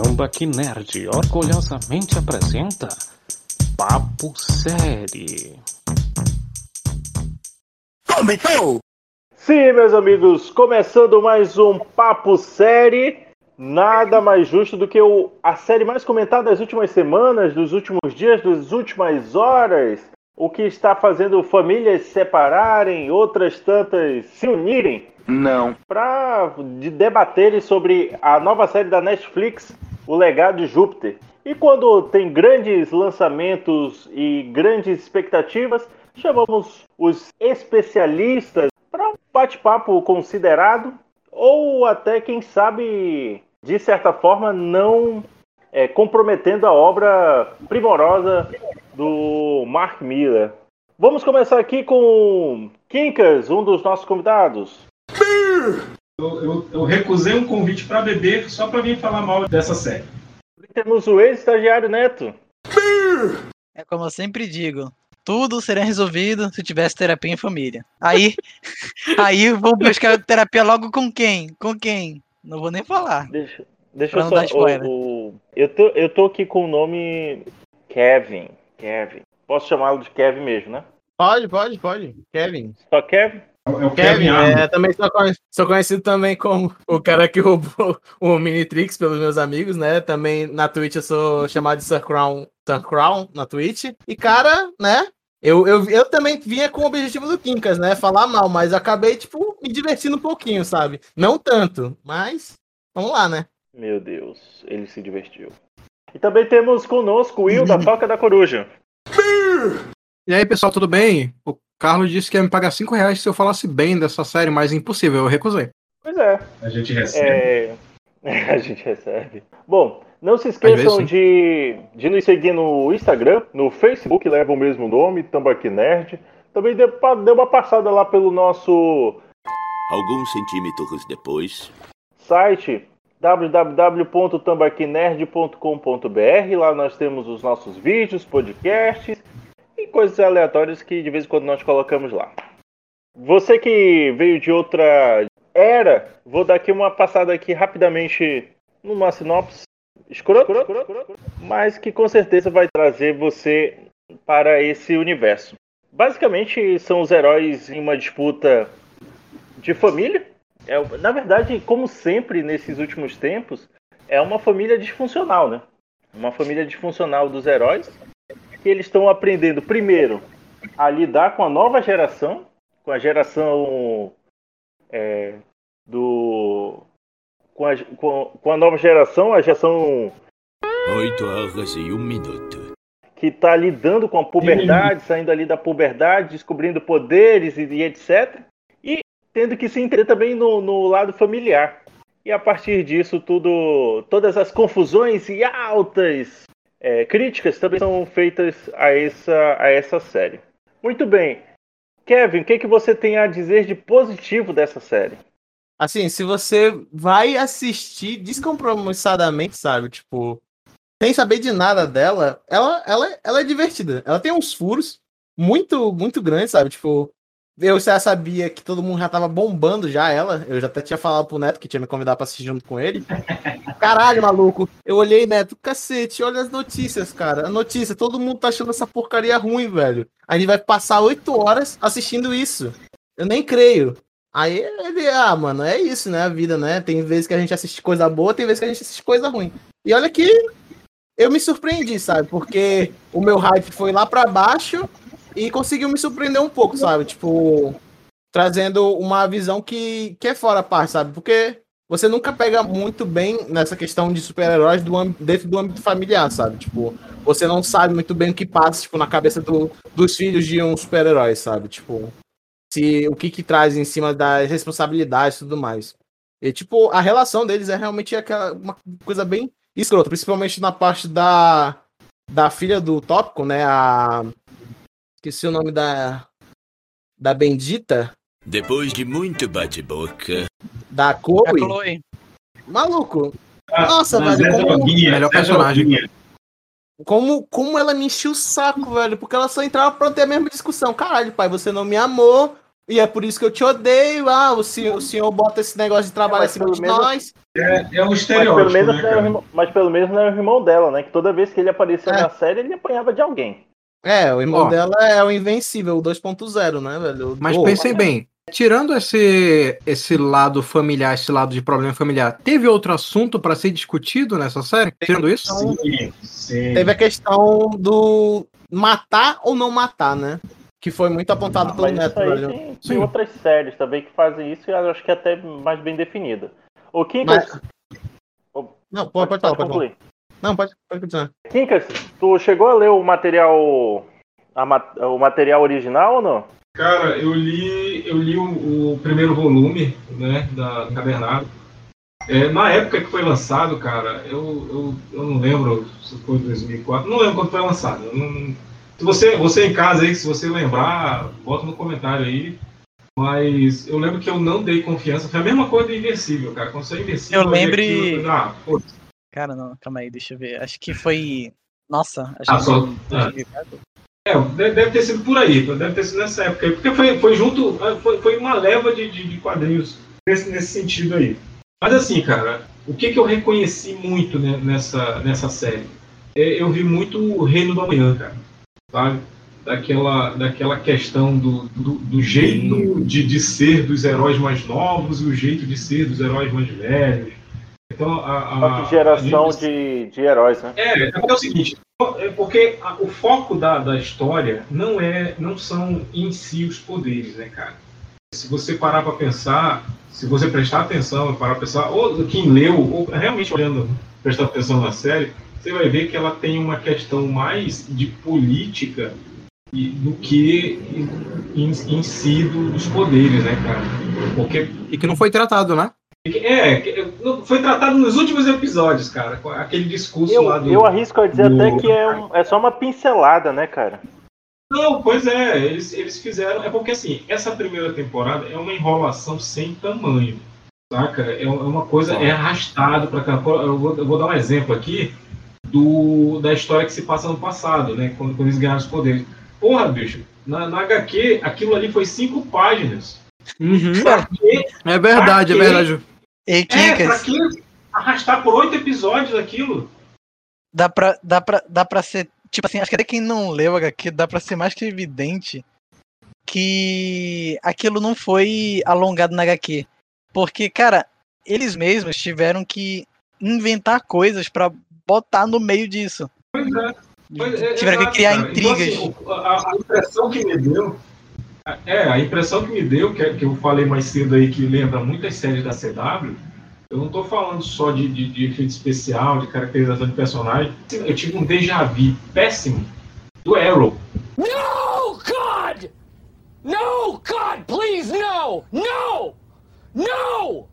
Tambaqui Nerd orgulhosamente apresenta Papo Série. Começou! Sim, meus amigos, começando mais um Papo Série. Nada mais justo do que o, a série mais comentada das últimas semanas, dos últimos dias, das últimas horas. O que está fazendo famílias se separarem, outras tantas se unirem Não. para de debaterem sobre a nova série da Netflix, O Legado de Júpiter. E quando tem grandes lançamentos e grandes expectativas, chamamos os especialistas para um bate-papo considerado ou até, quem sabe, de certa forma, não é, comprometendo a obra primorosa do Mark Miller. Vamos começar aqui com Kinkas, um dos nossos convidados. Eu, eu- eu recusei um convite para beber só para vir falar mal dessa série. Temos o ex-estagiário Neto. É como eu sempre digo, tudo seria resolvido se tivesse terapia em família. Aí, aí vamos buscar terapia logo com quem? Com quem? Não vou nem falar. Deixa, deixa eu só. o- o- eu, tô, eu tô aqui com o nome Kevin. Kevin. Posso chamá-lo de Kevin mesmo, né? Pode, pode, pode. Kevin. Só Kevin? É o é Kevin, é, também sou, conhe- sou conhecido também como o cara que roubou o Minitrix pelos meus amigos, né? Também na Twitch eu sou chamado de Sir Crown, Sir Crown na Twitch. E, cara, né? Eu, eu, eu também vinha com o objetivo do Quincas, né? Falar mal, mas acabei, tipo, me divertindo um pouquinho, sabe? Não tanto, mas vamos lá, né? Meu Deus, ele se divertiu. E também temos conosco o Will da Toca da Coruja. E aí, pessoal, tudo bem? O Carlos disse que ia me pagar 5 reais se eu falasse bem dessa série, mas impossível, eu recusei. Pois é, A gente recebe. é... a gente recebe. Bom, não se esqueçam de, de nos seguir no Instagram, no Facebook, leva o mesmo nome, Tambaqui Nerd. Também dê, pa- dê uma passada lá pelo nosso Alguns centímetros depois. site www.tambaquinerd.com.br. Lá nós temos os nossos vídeos, podcasts e coisas aleatórias que de vez em quando nós colocamos lá. Você que veio de outra era, vou dar aqui uma passada aqui rapidamente numa sinopse escrota, mas que com certeza vai trazer você para esse universo. Basicamente são os heróis em uma disputa de família, é, na verdade, como sempre nesses últimos tempos, é uma família disfuncional, né? Uma família disfuncional dos heróis, que eles estão aprendendo primeiro a lidar com a nova geração, com a geração é, do. Com a, com, a nova geração, a geração Oito horas e um minuto. que está lidando com a puberdade, saindo ali da puberdade, descobrindo poderes e, e etc. Tendo que se entender também no, no lado familiar. E a partir disso, tudo, todas as confusões e altas é, críticas também são feitas a essa, a essa série. Muito bem. Kevin, o que, que você tem a dizer de positivo dessa série? Assim, se você vai assistir descompromissadamente, sabe? Tipo, sem saber de nada dela, ela, ela, ela é divertida. Ela tem uns furos muito, muito grandes, sabe? Tipo, eu já sabia que todo mundo já tava bombando já ela. Eu já até tinha falado pro Neto que tinha me convidado pra assistir junto com ele. Caralho, maluco. Eu olhei, Neto, cacete, olha as notícias, cara. A notícia, todo mundo tá achando essa porcaria ruim, velho. A gente vai passar oito horas assistindo isso. Eu nem creio. Aí ele, ah, mano, é isso, né? A vida, né? Tem vezes que a gente assiste coisa boa, tem vezes que a gente assiste coisa ruim. E olha que eu me surpreendi, sabe? Porque o meu hype foi lá pra baixo e conseguiu me surpreender um pouco, sabe? Tipo, trazendo uma visão que, que é fora a parte, sabe? Porque você nunca pega muito bem nessa questão de super-heróis dentro do âmbito familiar, sabe? Tipo, você não sabe muito bem o que passa, tipo, na cabeça do- dos filhos de um super-herói, sabe? Tipo, se o que que traz em cima das responsabilidades e tudo mais. E, tipo, a relação deles é realmente aquela uma coisa bem escrota, principalmente na parte da, da filha do tópico, né? A. Esqueci o nome da. Da Bendita, Depois de muito bate-boca. da Chloe. Chloe. Maluco, Ah, nossa, mas velho, é como- droguinha, Melhor é personagem. droguinha. Como, como ela me encheu o saco, velho? Porque ela só entrava pra ter a mesma discussão. Caralho, pai, você não me amou. E é por isso que eu te odeio. Ah, o senhor, o senhor bota esse negócio de trabalho mas acima de menos- nós. É, é um Mas pelo, estereótipo, menos né, não era irmão, mas pelo menos não era o irmão dela, né? Que toda vez que ele aparecia É. na série, ele apanhava de alguém. É, o irmão Ó. dela é o Invencível, o 2.0, né, velho? Mas Ô, pensem bem, tirando esse, esse lado familiar, esse lado de problema familiar, teve outro assunto pra ser discutido nessa série? Tirando isso? Sim, sim. Teve a questão do matar ou não matar, né? Que foi muito apontado pelo Mas Neto, isso aí velho. tem, tem Sim. outras séries também que fazem isso e eu acho que é até mais bem definida. O Kinkas, Mas- Não, pode, pode falar, pode falar. Não, pode, pode continuar. Kinkas, tu chegou a ler o material a o material original ou não? Cara, eu li, eu li o, o primeiro volume, né, da do Cadernado. É, na época que foi lançado, cara, eu, eu, eu não lembro se foi 2004, não lembro quando foi lançado. eu não- se você, você em casa aí, se você lembrar, bota no comentário aí. Mas eu lembro que eu não dei confiança. Foi a mesma coisa do Invencível, cara. Quando saiu Invencível, Eu lembre- aquilo, eu ah, pô, Cara, não, calma aí, deixa eu ver. Acho que foi. Nossa, acho Ah, que só- foi. ah. 2004. É, deve deve ter sido por aí, deve ter sido nessa época aí, porque foi, foi junto, foi, foi uma leva de, de, de quadrinhos nesse, nesse sentido aí. Mas assim, cara, o que, que eu reconheci muito né, nessa, nessa série? É, eu vi muito o Reino do Amanhã, cara, sabe? Daquela, daquela questão do, do, do jeito de, de ser dos heróis mais novos e o jeito de ser dos heróis mais velhos. Então, a, a, Uma geração a gente- de, de heróis, né? é, é porque é o seguinte, é porque a- o foco da, da história não é, não são em si os poderes, né, cara? Se você parar para pensar, se você prestar atenção, parar para pensar, ou quem leu, ou realmente olhando, prestar atenção na série, você vai ver que ela tem uma questão mais de política e- do que em, em- si do- dos poderes, né, cara? Porque E que não foi tratado, né? é, que- foi tratado nos últimos episódios, cara, com aquele discurso lá Eu, do. eu arrisco a dizer do- até que é, um- é só uma pincelada, né, cara? Não, pois é, eles, eles fizeram. É porque assim, essa primeira temporada é uma enrolação sem tamanho. Saca? É é uma coisa, é arrastado pra cá. Eu vou, eu vou dar um exemplo aqui do, da história que se passa no passado, né? Quando, quando eles ganharam os poderes. Porra, bicho, na, na HQ, aquilo ali foi cinco páginas. Pra quê? É verdade, é Pra Ei, É, pra que arrastar por oito episódios aquilo? dá pra, dá, pra, dá pra ser. Tipo assim, acho que até quem não leu HQ dá pra ser mais que evidente que aquilo não foi alongado na HQ. Porque, cara, eles mesmos tiveram que inventar coisas pra botar no meio disso. Pois é. Pois é, tiveram que criar cara. intrigas. Então, assim, a, a impressão que me deu. É, a impressão que me deu, que, é- que eu falei mais cedo aí, que lembra muitas séries da CW, eu não tô falando só de, de, de efeito especial, de caracterização de personagem. Eu tive um déjà vu péssimo do Arrow. No, God! No, God, please, no! No! No!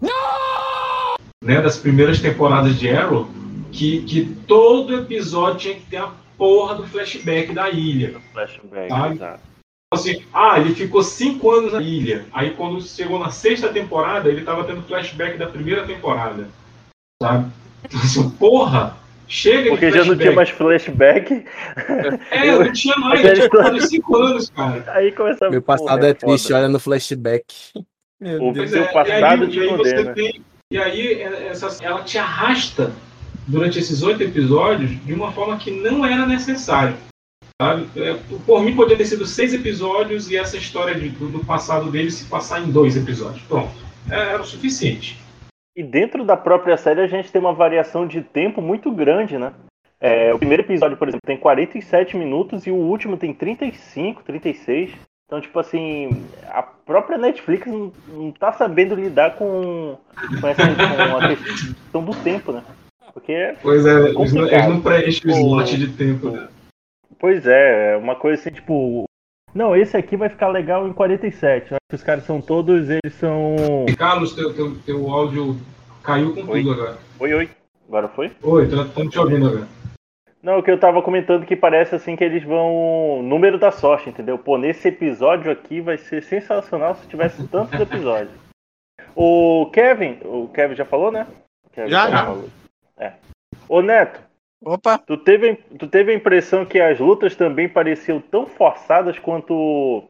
No! né, das primeiras temporadas de Arrow, que, que todo episódio tinha que ter a porra do flashback da ilha. Flashback, Ah, exato. Assim, ah, ele ficou cinco anos na ilha. Aí quando chegou na sexta temporada, ele tava tendo flashback da primeira temporada. Sabe? Então, assim, porra! Chega Porque de já não tinha mais flashback. É, não tinha mais, já tinha ficado cinco anos, cara. Aí começa Meu passado Porra, é triste, foda. olha no flashback. Meu O Deus. seu é, passado e te aí, e aí condena. tem- E aí é, essa- ela te arrasta durante esses oito episódios de uma forma que não era necessário. Sabe? É, por mim podia ter sido seis episódios e essa história de- do, do passado dele se passar em dois episódios. Pronto. É, era o suficiente. E dentro da própria série a gente tem uma variação de tempo muito grande, né? É, o primeiro episódio, por exemplo, tem 47 minutos e o último tem 35, 36. Então, tipo assim, a própria Netflix não, não tá sabendo lidar com, com, essa, com a questão do tempo, né? Porque, Pois é, eles não, Complicado. eles não preenchem o O- slot de tempo. né? Pois é, é uma coisa assim, tipo. Não, esse aqui vai ficar legal em 47. Eu acho que os caras são todos, eles são. Carlos, teu, teu, teu áudio caiu com Oi? tudo agora. Oi, oi. Agora foi? Oi, estamos te ouvindo agora. Não, o que eu tava comentando que parece assim que eles vão. Número da sorte, entendeu? Pô, nesse episódio aqui vai ser sensacional se tivesse tantos episódios. O Kevin, o Kevin já falou, né? Kevin Já, já. falou. É. Ô Neto, Opa, tu teve, tu teve a impressão que as lutas também pareciam tão forçadas quanto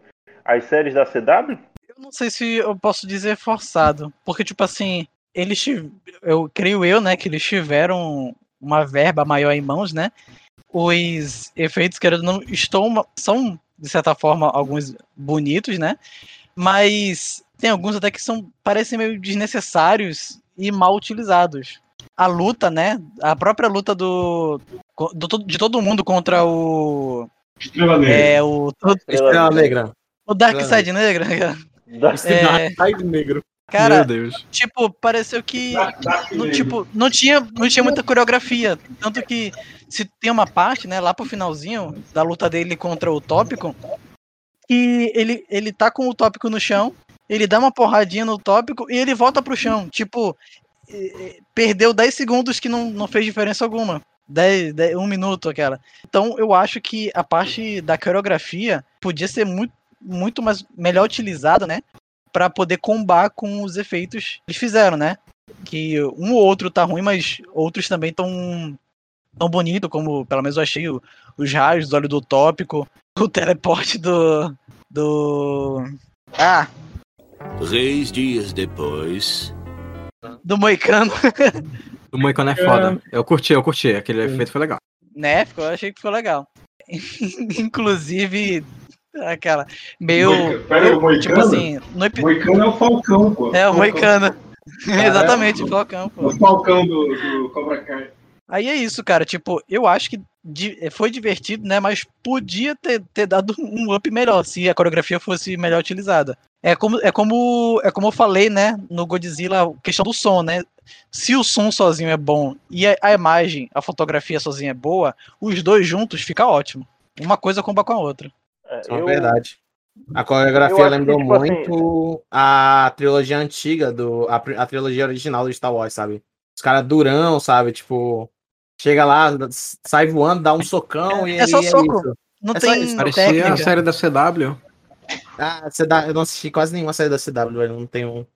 as séries da CW? Eu não sei se eu posso dizer forçado, porque, tipo assim, eles, eu creio eu, né, que eles tiveram uma verba maior em mãos, né? Os efeitos, ou não, estão, são, de certa forma, alguns bonitos, né? Mas tem alguns até que são, parecem meio desnecessários e mal utilizados. A luta, né? A própria luta do, do- de todo mundo contra o. Estrela Negra. É, o, Estrela Negra. o Dark Side Negra. Da- É, Ai, negro. cara, Meu Deus. tipo, pareceu que Dark- Dark não, tipo, não tinha, não tinha muita coreografia. Tanto que se tem uma parte, né, lá pro finalzinho da luta dele contra o Tópico, que ele, ele tá com o Tópico no chão, ele dá uma porradinha no Tópico e ele volta pro chão. Tipo, perdeu 10 segundos que não, não fez diferença alguma. 10, 10, um minuto aquela. Então eu acho que a parte da coreografia podia ser muito, muito mais melhor utilizada, né? Pra poder combar com os efeitos que eles fizeram, né? que um ou outro tá ruim, mas outros também tão tão bonito, como pelo menos eu achei o- os raios do olho do tópico, o teleporte do do ah, Três dias depois. Do Moicano, O Moicano é foda. Eu curti, eu curti. Aquele efeito foi legal. né? Ficou, eu achei que ficou legal. Inclusive aquela meio Moica- Pera aí, o Moicano? tipo assim, no Moicano é o Falcão, pô. é o Falcão. Moicano. Exatamente, o Falcão, pô. O Falcão do, do Cobra Kai. Aí é isso, cara. Tipo, eu acho que di- foi divertido, né? Mas podia ter, ter dado um up melhor se a coreografia fosse melhor utilizada. É como, é como é como eu falei, né? No Godzilla, a questão do som, né? Se o som sozinho é bom e a, a imagem, a fotografia sozinha é boa, os dois juntos fica ótimo. Uma coisa comba com a outra. É, é eu- verdade. A coreografia que, lembrou tipo assim- muito a trilogia antiga, do, a, a trilogia original do Star Wars, sabe? Os caras durão, sabe? Tipo, chega lá, sai voando, dá um socão e É só e soco. isso. Não É tem Parecia a série da CW. Ah, você dá, eu não assisti quase nenhuma série da CW, velho. Não tenho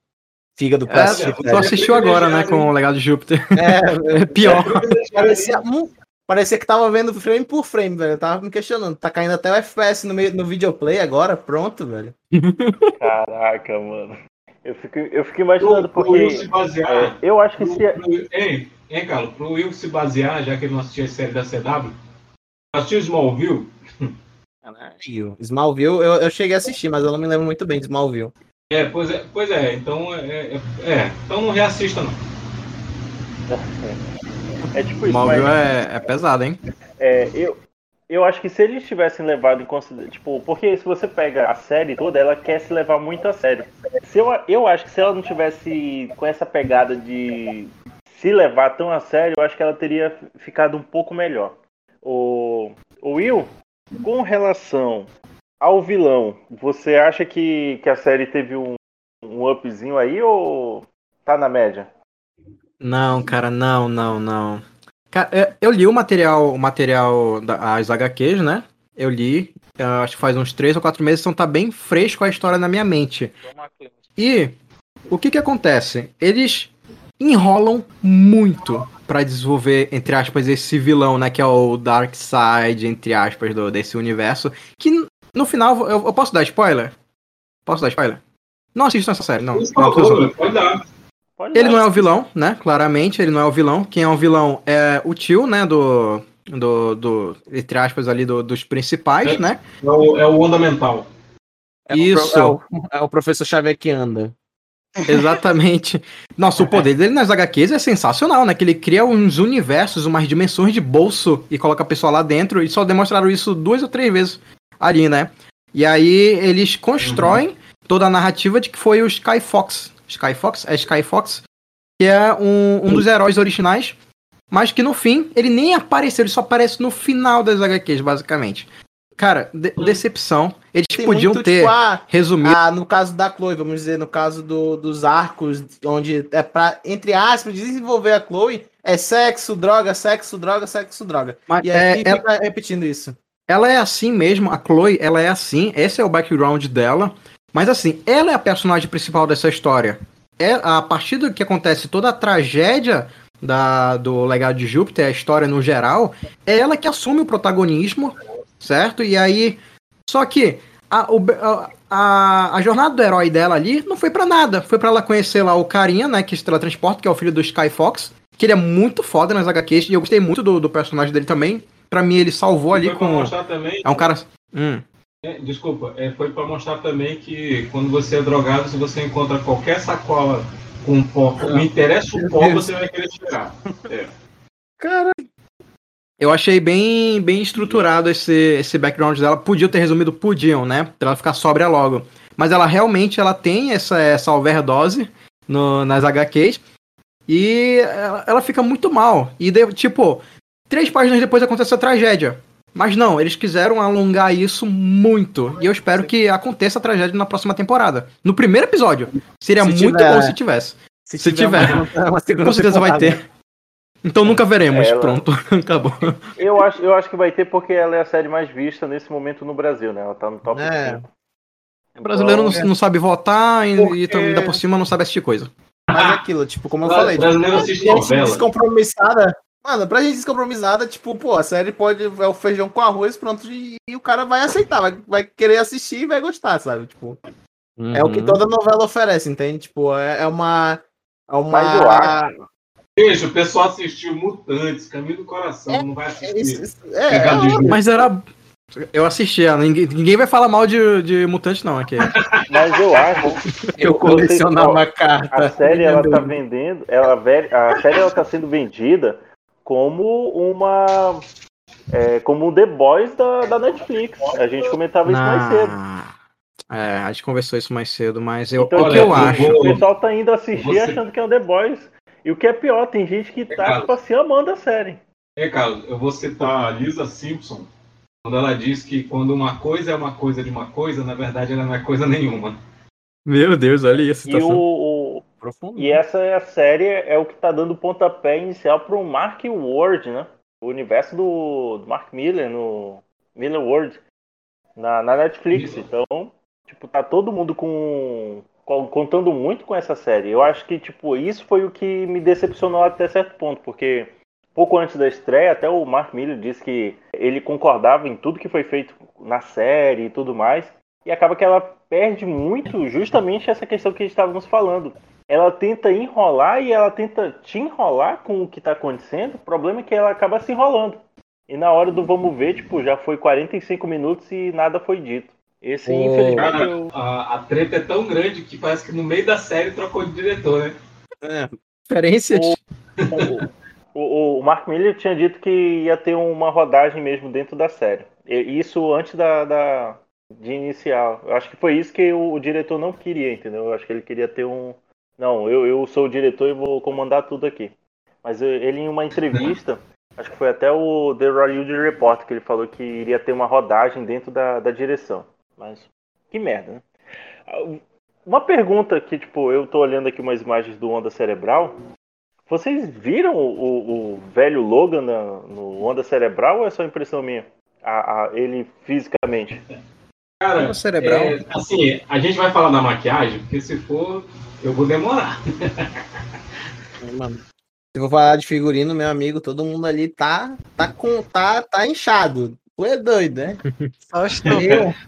fígado pra É, assistir. tu assistiu agora, né, com o Legado de Júpiter. É, É pior. parecia, hum, parecia que tava vendo frame por frame, velho. Eu tava me questionando. Tá caindo até o FPS no, meio, no videoplay agora, pronto, velho. Caraca, mano. Eu fico, eu fico imaginando porque se basear. é, eu acho que se. pro, hein, Carlos? Pro Will se basear, já que ele não assistia a série da CW, assistiu Smallville? Caralho. Smallville, eu, eu cheguei a assistir, mas eu não me lembro muito bem de Smallville. É, pois é, pois é então é, é, é, então não reassista não. É tipo O isso, móvel mas é, é pesado, hein? é, eu, eu acho que se eles tivessem levado em consideração. Tipo, porque se você pega a série toda, ela quer se levar muito a sério. Se eu, eu acho que se ela não tivesse com essa pegada de se levar tão a sério, eu acho que ela teria ficado um pouco melhor. O, o Will, com relação ao vilão, você acha que, que a série teve um, um upzinho aí ou tá na média? Não, cara, não, não, não. Cara, é, eu li o material, o material das HQs, né? Eu li, acho que faz uns três ou quatro meses, então tá bem fresco a história na minha mente. E o que que acontece? Eles enrolam muito pra desenvolver, entre aspas, esse vilão, né? Que é o Dark Side, entre aspas, do, desse universo. Que no final, eu, eu posso dar spoiler? Posso dar spoiler? Não assistam essa série, não. Não favor, pode dar. Pode Ele dar. não é o vilão, né? Claramente, ele não é o vilão. Quem é o vilão é o tio, né? Do. Do. do entre aspas, ali, do- dos principais, É. né? É o, é o Onda Mental. É Isso. O, pro- é, o, é o professor Xavier que anda. Exatamente. Nossa, o poder dele nas HQs é sensacional, né? Que ele cria uns universos, umas dimensões de bolso e coloca a pessoa lá dentro. E só demonstraram isso duas ou três vezes ali, né? E aí eles constroem toda a narrativa de que foi o Sky Fox. Sky Fox? É Sky Fox. Que é um, um dos heróis originais. Mas que no fim, ele nem apareceu, ele só aparece no final das HQs, basicamente. Cara, de- decepção. Eles Tem podiam muito, ter tipo, ah, resumido. ah, no caso da Chloe, vamos dizer, no caso do- dos arcos, onde é pra, entre aspas, desenvolver a Chloe, é sexo, droga, sexo, droga, sexo, droga. Mas E é- aí é- fica repetindo isso. Ela é assim mesmo, a Chloe, ela é assim, esse é o background dela. Mas assim, ela é a personagem principal dessa história. É a partir do que acontece toda a tragédia da, do legado de Júpiter, a história no geral, é ela que assume o protagonismo, certo? E aí. Só que a, o- a- a, a jornada do herói dela ali não foi pra nada. Foi pra ela conhecer lá o carinha, né, que ela transporta, que é o filho do Sky Fox, que ele é muito foda nas HQs, e eu gostei muito do, do personagem dele também. Pra mim, ele salvou ali Foi pra com. mostrar também. É um cara. Hum. É, desculpa, é, foi pra mostrar também que quando você é drogado, se você encontra qualquer sacola com pó, me interessa o pó, você vai querer tirar. É. Cara, Eu achei bem, bem estruturado esse, esse background dela. Podiam ter resumido, podiam, né? Pra ela ficar sóbria logo. Mas ela realmente ela tem essa, essa overdose no, nas HQs. E ela, ela fica muito mal. E, de- tipo, três páginas depois acontece a tragédia. Mas não, eles quiseram alongar isso muito. E eu espero que aconteça a tragédia na próxima temporada. No primeiro episódio. Seria Se muito tiver. bom se tivesse. se, Se tiver, tiver. uma, uma Com certeza vai temporada. ter. Então nunca veremos. Ela- Pronto, acabou. Eu acho, eu acho que vai ter porque ela é a série mais vista nesse momento no Brasil, né? Ela tá no top É. 5. O brasileiro não, não sabe votar e, Porque- e ainda por cima não sabe assistir coisa. Mas é aquilo, tipo, como eu falei, tipo, assiste descompromissada. Mano, pra gente descompromissada, tipo, pô, a série pode. É o feijão com arroz, pronto, e, e o cara vai aceitar, vai, vai querer assistir e vai gostar, sabe? Tipo, é o que Uhum. toda novela oferece, entende? Tipo, é, é uma. É uma. Mas eu acho- Deixa, o pessoal assistiu Mutantes, Caminho do Coração, É, não vai É, assistir. isso- é, é, Judas. Mas era. Eu assistia, ninguém, ninguém vai falar mal de, de mutante, não, aqui. Mas eu acho. eu colecionava carta. A série ela tá vendendo. ela a série ela tá sendo vendida como uma é, como um The Boys da, da Netflix. A gente comentava isso mais cedo. É, a gente conversou isso mais cedo, mas eu, Então, o que olha, eu eu acho. vou- O pessoal tá indo assistir Você- achando que é um The Boys. E o que é pior, tem gente que tá Pecado. tipo assim, amando a série. É, Carlos, eu vou citar a Lisa Simpson, quando ela diz que quando uma coisa é uma coisa de uma coisa, na verdade ela não é coisa nenhuma. Meu Deus, olha a E, situação. o, o- Profundo. e essa é a série, é o que tá dando pontapé inicial pro Mark Ward, né? O universo do, do Mark Miller no Miller World na, na Netflix. Isso. Então, tipo, tá todo mundo com- contando muito com essa série. Eu acho que, tipo, isso foi o que me decepcionou até certo ponto, porque pouco antes da estreia, até o Mark Miller disse que ele concordava em tudo que foi feito na série e tudo mais. E acaba que ela perde muito justamente essa questão que estávamos falando. Ela tenta enrolar e ela tenta te enrolar com o que está acontecendo. O problema é que ela acaba se enrolando. E na hora do vamos ver, tipo, já foi 45 minutos e nada foi dito. Esse, Ô, infelizmente, Cara, eu... a, a treta é tão grande que parece que no meio da série trocou de diretor, né? Referências. o, o, o Mark Miller tinha dito que ia ter uma rodagem mesmo dentro da série. E isso antes da, da- de iniciar. Eu acho que foi isso que o, o diretor não queria, entendeu? Eu acho que ele queria ter um. Não, eu, eu sou o diretor e vou comandar tudo aqui. Mas eu- ele, em uma entrevista, acho que foi até o The Hollywood Report que ele falou que iria ter uma rodagem dentro da, da direção. Mas que merda, né? Ah, Uma pergunta que, tipo, eu tô olhando aqui umas imagens do Onda Cerebral. Vocês viram o, o- velho Logan na- no Onda Cerebral ou é só impressão minha? A, a- ele fisicamente. Cara, Onda cerebral. é, assim, a gente vai falar da maquiagem, porque se for, eu vou demorar. Mano, se eu falar de figurino, meu amigo, todo mundo ali tá, tá, com, tá, tá inchado. Tu é doido, né? Só estou.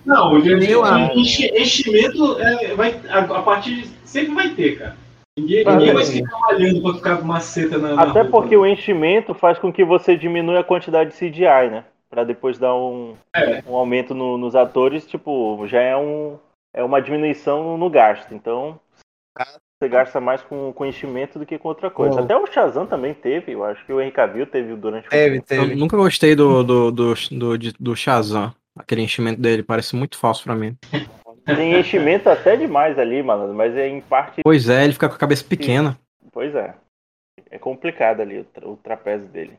Não, o de- de- enche- enchimento é, vai, a, a partir sempre vai ter, cara. Ninguém, Vai ninguém vai ter. ficar olhando pra ficar com maceta na, na Até roupa. porque o enchimento faz com que você diminua a quantidade de CGI, né? Pra depois dar um, É. um aumento no- nos atores, tipo, já é, um, é uma diminuição no gasto. Então, você gasta mais com, com enchimento do que com outra coisa. Bom. Até o Shazam também teve, eu acho que o Henry Cavill teve durante o teve, Eu nunca gostei do, do, do, do, de- do Shazam. Aquele enchimento dele parece muito falso pra mim. Tem enchimento até demais ali, mano, mas é em parte. Pois é, ele fica com a cabeça pequena. Pois é. É complicado ali o, tra- o trapézio dele.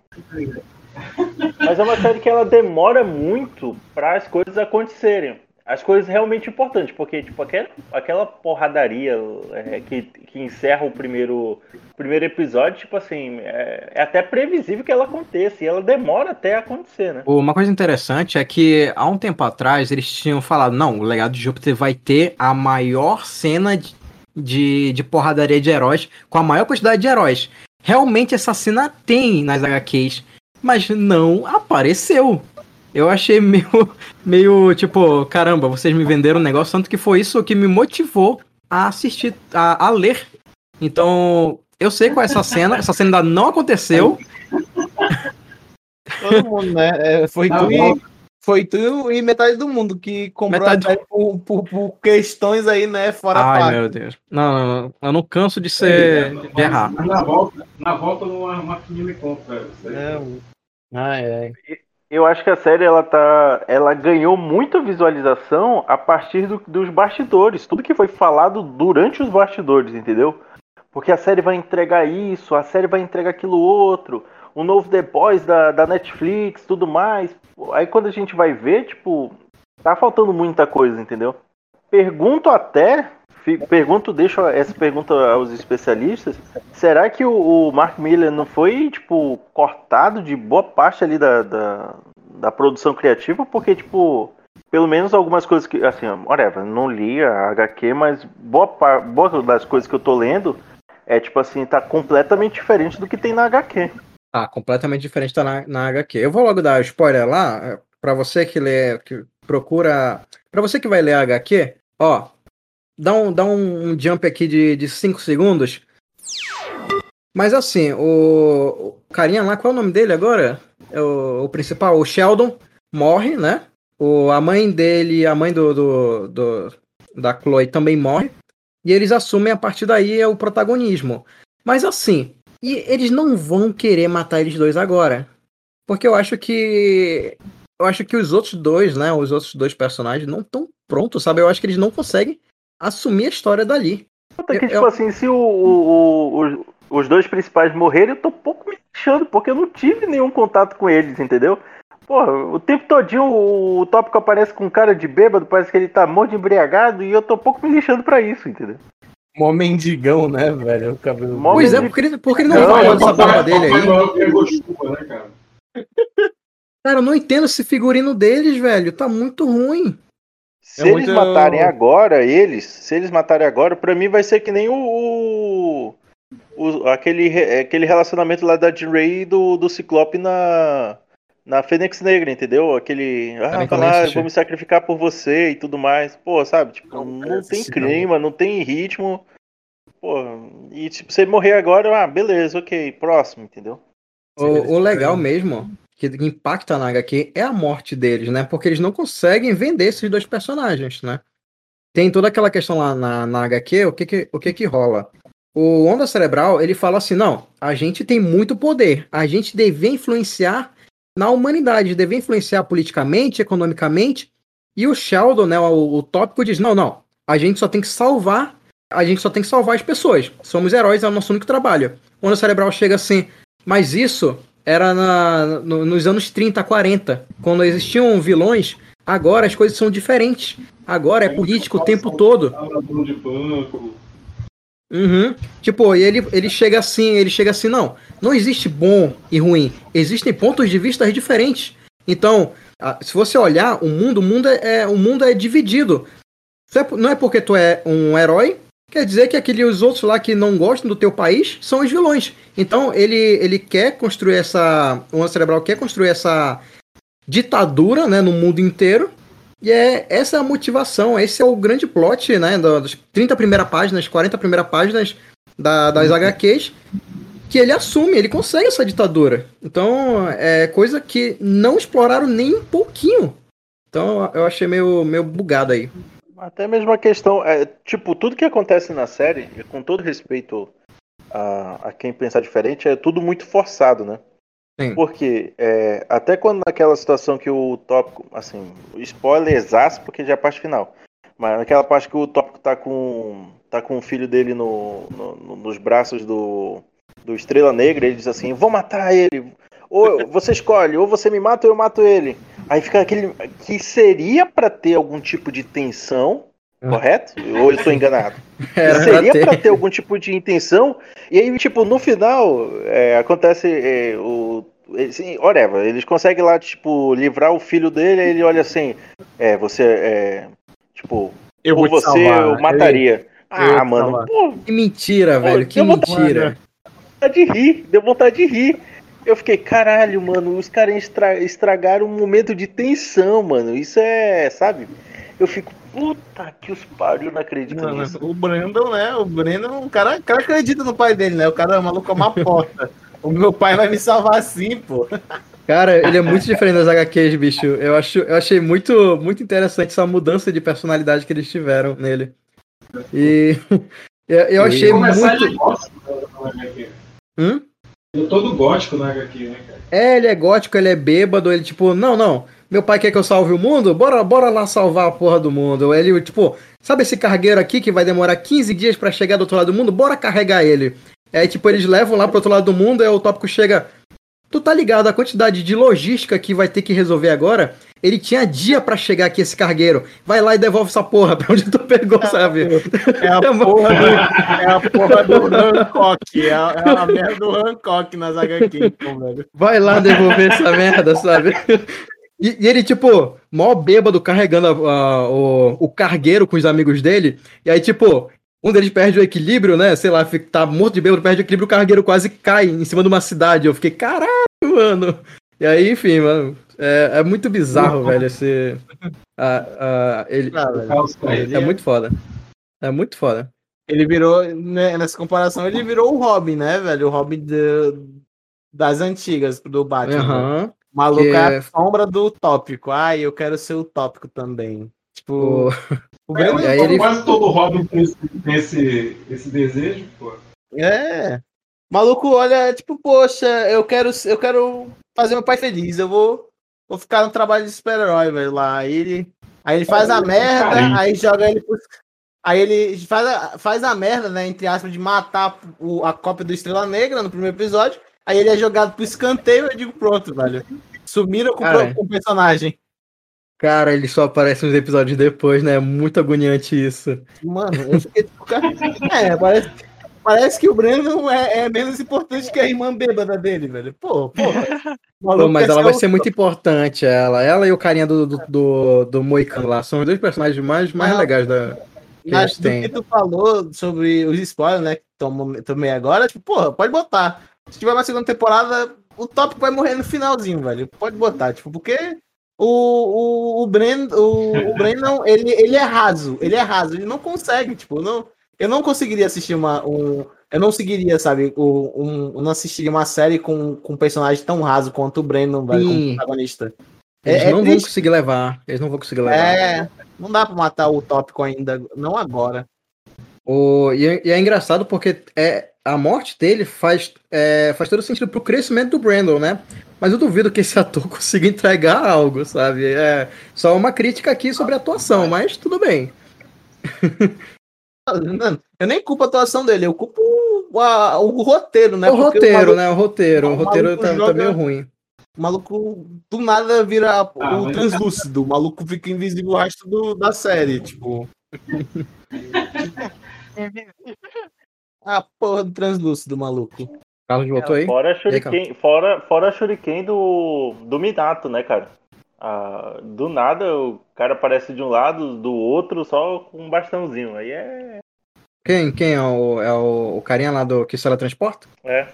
Mas é uma série que ela demora muito para as coisas acontecerem. As coisas realmente importantes, porque tipo, aquela, aquela porradaria é, que, que encerra o primeiro, primeiro episódio, tipo assim, é, é até previsível que ela aconteça, e ela demora até acontecer, né? Uma coisa interessante é que há um tempo atrás eles tinham falado, não, o legado de Júpiter vai ter a maior cena de, de, de porradaria de heróis, com a maior quantidade de heróis. Realmente essa cena tem nas HQs, mas não apareceu. Eu achei meio, meio tipo, caramba, vocês me venderam um negócio, tanto que foi isso que me motivou a assistir, a, a ler. Então, eu sei qual é essa cena, essa cena ainda não aconteceu. Todo mundo, né? É, foi, Tá tu bom. e, foi tu e metade do mundo que comprou Metade por, por- por questões aí, né? Fora Ai, parte. meu Deus. Não, não, não, eu não canso de ser. de errar. Mas na volta, na volta uma maquininha me compra. É, ai, ai. Eu acho que a série ela tá, ela ganhou muita visualização a partir do- dos bastidores, tudo que foi falado durante os bastidores, entendeu? Porque a série vai entregar isso, a série vai entregar aquilo outro, o novo The Boys da, da Netflix, tudo mais. Aí quando a gente vai ver, tipo, tá faltando muita coisa, entendeu? Pergunto até, fi- pergunto, deixo essa pergunta aos especialistas, será que o, o Mark Miller não foi, tipo, cortado de boa parte ali da, da, da produção criativa? Porque, tipo, pelo menos algumas coisas que, assim, whatever, não li a HQ, mas boa, boa das coisas que eu tô lendo é, tipo assim, tá completamente diferente do que tem na HQ. Ah, completamente diferente tá na, na HQ. Eu vou logo dar spoiler lá, eh, pra você que lê, que procura. Pra você que vai ler a HQ, ó. Dá um, dá um, um jump aqui de 5 segundos. Mas assim, o, o carinha lá, qual é o nome dele agora? É o, o principal, o Sheldon, morre, né? O, a mãe dele, a mãe do, do, do- da Chloe também morre. E eles assumem a partir daí o protagonismo. Mas assim, e eles não vão querer matar eles dois agora. Porque eu acho que. Eu acho que os outros dois, né? Os outros dois personagens não estão prontos, sabe? Eu acho que eles não conseguem assumir a história dali. Puta que, Eu- tipo eu- assim, se o, o- o- os, dois principais morrerem, eu tô pouco me lixando, porque eu não tive nenhum contato com eles, entendeu? Porra, o tempo todinho o, o tópico aparece com cara de bêbado, parece que ele tá morto de embriagado, e eu tô pouco me lixando pra isso, entendeu? Mó mendigão, né, velho? O cabelo. Mó pois é, porque ele, porque ele não, Não, fala eu dessa barba dele aí. Chuva, né, cara? Cara, eu não entendo esse figurino deles, velho. Tá muito ruim. Se É eles muito- matarem agora, eles, se eles matarem agora, pra mim vai ser que nem o. o- o- aquele, aquele relacionamento lá da Jean Ray e do, do Ciclope na. Na Fênix Negra, entendeu? Aquele. Ah, falar, ah, vou me sacrificar por você e tudo mais. Pô, sabe? Tipo, Não, não, tem assisti não. clima, não tem ritmo. Pô, e tipo, se ele morrer agora, ah, beleza, ok, próximo, entendeu? O, o legal mesmo, que impacta na HQ, é a morte deles, né? Porque eles não conseguem vender esses dois personagens, né? Tem toda aquela questão lá na, na HQ, o que que, o que que rola? O Onda Cerebral, ele fala assim, não, a gente tem muito poder, a gente devia influenciar na humanidade, devia influenciar politicamente, economicamente, e o Sheldon, né, o, o tópico diz, não, não, a gente só tem que salvar, a gente só tem que salvar as pessoas, somos heróis, é o nosso único trabalho. O Onda Cerebral chega assim, mas isso era na- no- nos anos 30, 40, quando existiam vilões. Agora as coisas são diferentes. Agora é político o tempo todo. Uhum. Tipo, e ele, ele chega assim, ele chega assim, não, não existe bom e ruim. Existem pontos de vista diferentes. Então, se você olhar o mundo, o mundo é, é- o mundo é dividido. É Não é porque tu é um herói, quer dizer que aqueles outros lá que não gostam do teu país são os vilões. Então, ele, ele quer construir essa. O Cerebral quer construir essa ditadura né, no mundo inteiro. E é essa é a motivação, esse é o grande plot, né, da- das 30 primeiras páginas, 40 primeiras páginas da- das HQs, que ele assume, ele consegue essa ditadura. Então, é coisa que não exploraram nem um pouquinho. Então, eu achei meio, meio bugado aí. Até mesmo a questão, é, tipo, tudo que acontece na série, com todo respeito a, a quem pensar diferente, é tudo muito forçado, né? Sim. Porque é, até quando naquela situação que o tópico, assim, spoiler exato, porque já é a parte final. Mas naquela parte que o tópico tá com, tá com o filho dele no- no- nos braços do, do Estrela Negra, ele diz assim, vou matar ele. Ou você escolhe, ou você me mata ou eu mato ele. Aí fica aquele que seria pra ter algum tipo de tensão, Ah. correto? Ou eu estou enganado? Era seria ter. pra ter algum tipo de intenção. E aí, tipo, no final, é, acontece é, o. Assim, whatever, eles conseguem lá, tipo, livrar o filho dele, aí ele olha assim, é, você, é, tipo, Eu por você salvar. eu mataria. eu ah, mano, pô, Que mentira, velho, que deu vontade- mentira. vontade de rir, deu vontade de rir. Eu fiquei, caralho, mano, os caras estra- estragaram um momento de tensão, mano. Isso é, sabe? Eu fico, puta que os pariu, não acredito Não, nisso. o Brandon, né? O Brandon, o cara, o cara acredita no pai dele, né? O cara é maluco é uma porta. O meu pai vai me salvar assim, pô. Cara, ele é muito diferente das HQs, bicho. Eu, acho, eu achei muito, muito interessante essa mudança de personalidade que eles tiveram nele. E eu, eu achei muito. ele é. Hum? É todo gótico na HQ, né, cara? É, ele é gótico, ele é bêbado, ele tipo, não, não, meu pai quer que eu salve o mundo? Bora, bora lá salvar a porra do mundo. Ele, tipo, sabe esse cargueiro aqui que vai demorar 15 dias pra chegar do outro lado do mundo? Bora carregar ele. Aí, tipo, eles levam lá pro outro lado do mundo, aí o tópico chega. Tu tá ligado a quantidade de logística que vai ter que resolver agora? Ele tinha dia pra chegar aqui, esse cargueiro. Vai lá e devolve essa porra pra onde tu pegou, sabe? É a porra do, é a porra do Hancock. É a, é a merda do Hancock nas HQ, velho. Vai lá devolver essa merda, sabe? E, e ele, tipo, mó bêbado carregando a- a- o, o cargueiro com os amigos dele. E aí, tipo, um deles perde o equilíbrio, né? Sei lá, fica, tá morto de bêbado, perde o equilíbrio, o cargueiro quase cai em cima de uma cidade. Eu fiquei, caralho, mano. E aí, enfim, mano. É, é muito bizarro, velho, esse. a- a- ele, Ah, velho. É muito foda. É muito foda. Ele virou, né, nessa comparação, ele virou o Robin, né, velho? O Robin de- das antigas do Batman. Aham. O maluco Que é é- a sombra do tópico. Ai, eu quero ser o tópico também. Tipo, O- o É, ele- Quase todo Robin tem esse, tem esse, esse desejo, pô. É. O maluco olha, tipo, poxa, eu quero, eu quero fazer meu pai feliz. Eu vou, vou ficar no trabalho de super-herói, velho, lá. Aí ele, aí ele faz a merda, aí joga ele pros... Aí ele faz a, faz a merda, né, entre aspas, de matar o- a cópia do Estrela Negra no primeiro episódio. Aí ele é jogado pro escanteio, eu digo, pronto, velho. Sumiram com, pro- com o personagem. Cara, ele só aparece uns episódios depois, né? É muito agoniante isso. Mano, eu fiquei tipo. É, parece, parece que o Brandon é, é menos importante que a irmã bêbada dele, velho. Pô, pô. Pô, mas ela vai ser muito importante, ela. Ela e o carinha do, do, do, do Moicano lá. São os dois personagens mais, mais Não. legais da. que Mas do que tu falou sobre os spoilers, né? Que tomou- tomei agora, tipo, porra, pode botar. Se tiver uma segunda temporada, o tópico vai morrer no finalzinho, velho. Pode botar, tipo, porque o, o, o, Bren, o, o Brandon, ele, ele é raso, ele é raso, ele não consegue, tipo, não, eu não conseguiria assistir uma. Um, eu não seguiria, sabe, o, um, eu não assistiria uma série com, com um personagem tão raso quanto o Brandon, velho, como protagonista. Eles É- é não vão triste. conseguir levar. Eles não vão conseguir levar. É, não dá pra matar o tópico ainda, não agora. O, e, é, e é engraçado porque é, a morte dele faz, é, faz todo sentido pro crescimento do Brandon, né? Mas eu duvido que esse ator consiga entregar algo, sabe? É só uma crítica aqui sobre a atuação, mas tudo bem. Não, Eu nem culpo a atuação dele, eu culpo o, a- o roteiro, né? o Porque roteiro, maluco, né? O roteiro. O o roteiro tá, tá joga- meio ruim. O maluco do nada vira Ah, o translúcido, o maluco fica invisível o resto do- da série, tipo. a porra do translúcido, maluco. Carlos voltou aí? Fora a aí, Shuriken, fora, fora a Shuriken do, do Minato, né, cara? Ah, do nada o cara aparece de um lado, do outro, só com um bastãozinho. Aí é. Quem, quem é, o, é o, o carinha lá do que ela transporta? é.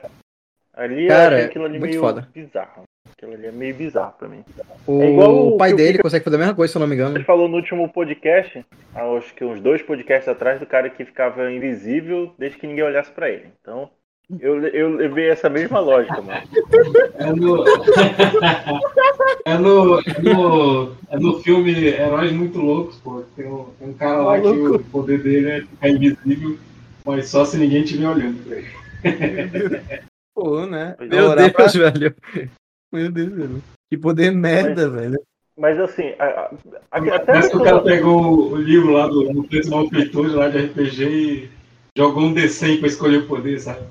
Ali Cara, achei aquilo ali muito meio foda. bizarro. Aquilo ali é meio bizarro pra mim. O, É igual o pai dele consegue fazer a mesma coisa, se eu não me Ele engano. falou no último podcast, acho que uns dois podcasts atrás, do cara que ficava invisível desde que ninguém olhasse pra ele. Então, eu, eu levei essa mesma lógica, mano. É no... é no. É no. É no filme Heróis Muito Loucos, pô. Tem um, tem um cara lá que o poder dele é ficar invisível, mas só se ninguém estiver olhando pra ele. Pô, né? Meu Orar pra- Deus, velho. Meu Deus, velho. Que poder merda, velho. Mas assim, a- a- a- até Parece que o cara pegou o livro lá do, do Preto Malfeitor lá de RPG e jogou um D100 pra escolher o poder, sabe?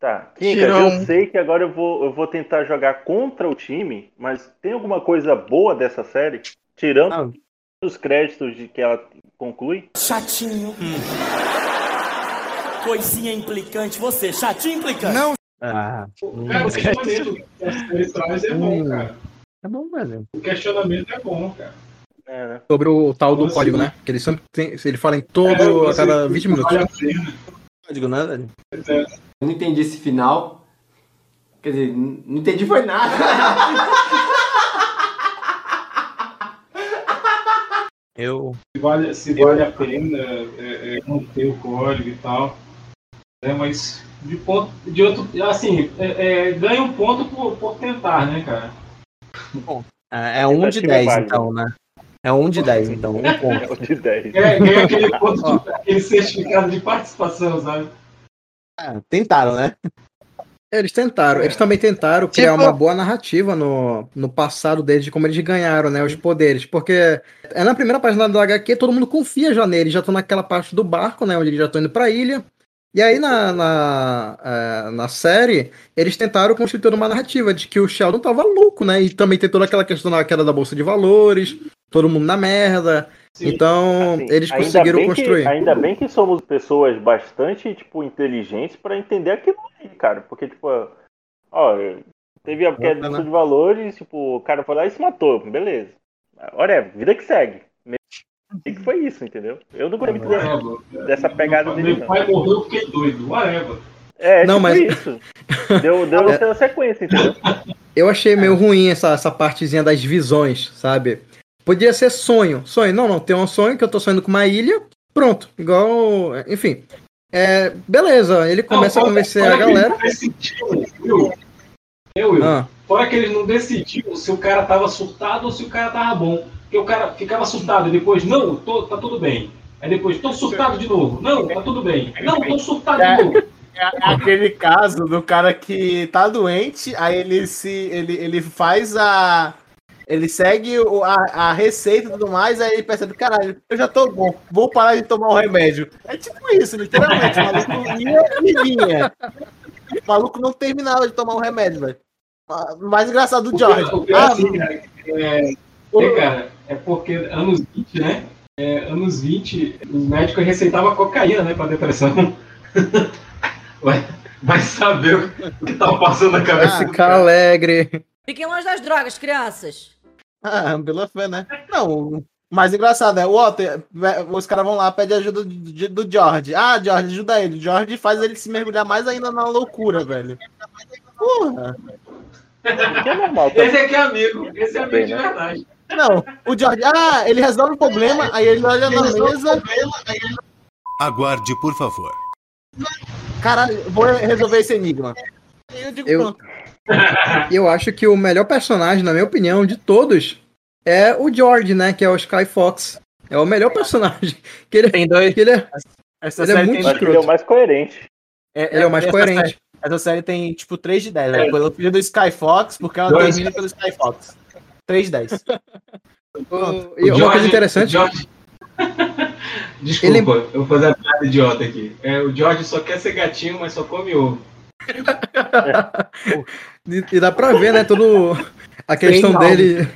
Tá, Kinka, Tirou eu sei que agora eu vou, eu vou tentar jogar contra o time, mas tem alguma coisa boa dessa série? Tirando Ah. os créditos de que ela conclui? Chatinho. Coisinha implicante. Você, chatinho implicante. Não. Ah, Cara, o que é maneiro que a série traz é bom, Hum. cara. é bom, velho. O questionamento é bom, cara. É, né? Sobre o tal do Você- código, né? Que ele sempre tem. Ele fala em todo. É, a cada 20 minutos. Vale a pena. Código, né, velho? Eu não entendi esse final. Quer dizer, não entendi foi nada. Eu. Se vale, se vale a pena é, é, manter o código e tal. Né? Mas de ponto. De outro. Assim, é, é, ganha um ponto por, por tentar, né, cara? É é um de Tentativa é 10, válida. então, né? É um de 10, então. Um ponto. De 10. Ganha, ganha aquele ponto de, aquele certificado de participação, sabe? Ah, tentaram, né? Eles tentaram, eles também tentaram criar Tipo- uma boa narrativa no, no passado deles, de como eles ganharam, né, os poderes, porque é na primeira página do HQ, todo mundo confia já neles, já estão naquela parte do barco, né, onde eles já estão indo pra ilha, e aí na, na, eh, na série, eles tentaram construir toda uma narrativa de que o Sheldon tava louco, né, e também tem toda aquela questão da queda da Bolsa de Valores, todo mundo na merda, Sim. então Assim, eles conseguiram construir. Que, ainda bem que somos pessoas bastante, tipo, inteligentes pra entender aquilo aí, cara. Porque, tipo, ó, teve a queda né? de valores, tipo, o cara foi lá e se matou, beleza. Olha, vida que segue. E que foi isso, entendeu? Eu não gostei muito dessa, Whatever. dessa pegada dele, Meu não. pai morreu, eu fiquei doido. Whatever. É, Não, tipo mas- isso. Deu, deu É. sequência, entendeu? Eu achei meio ruim essa, essa partezinha das visões, sabe? Podia ser sonho. Sonho. Não, não. Tem um sonho que eu tô sonhando com uma ilha. Pronto. Igual. Enfim. É, beleza. Ele começa Não, a convencer a galera. decidiram, Will. Eu, Will. Ah, Fora que eles não decidiram se o cara tava surtado ou se o cara tava bom. Porque o cara ficava surtado e depois, não, tô, tá tudo bem. Aí depois, tô surtado de novo. Não, tá tudo bem. Não, tô surtado de novo. É aquele caso do cara que tá doente, aí ele se. ele, ele faz a. Ele segue a, a receita e tudo mais, aí ele percebe, caralho, eu já tô bom, vou parar de tomar o remédio. É tipo isso, literalmente. O maluco ia e vinha. O maluco não terminava de tomar o remédio, velho. Ah, Mais engraçado do O pior- George. o pior é Ah, assim, cara, é, é, cara, é porque anos 20, né? É, anos 20, os médicos receitavam cocaína, né, pra depressão. Vai, vai saber o que tá passando na cabeça do ficar alegre. Fiquem longe das drogas, crianças. Ah, pela fé, né? Não, o mais engraçado é, o Walter, ve- os caras vão lá, pede ajuda do, do George. Ah, George, ajuda ele. O George faz ele se mergulhar mais ainda na loucura, velho. Porra. Que é normal, tá? Esse aqui é amigo, esse é amigo de né? Não, o George, ah, ele resolve o problema, aí ele olha na mesa, Aguarde, por favor. caralho, vou resolver esse enigma. Aí eu digo, Eu- pronto. Eu acho que o melhor personagem, na minha opinião, de todos, é o George, né? Que é o Sky Fox. É o melhor personagem. Que ele, Tem dois. que ele, é, Essa ele é série muito Acho que ele é o mais coerente. é, ele é o mais essa coerente. série- essa série tem, tipo, 3 de 10, velho. Pelo filho do Sky Fox, porque ela Dois. termina pelo Sky Fox. 3 de 10. O- e uma coisa interessante. o George- Desculpa, eu vou fazer a piada idiota aqui. É, o George só quer ser gatinho, mas só come ovo. E, e dá pra ver, né? Todo a questão dele,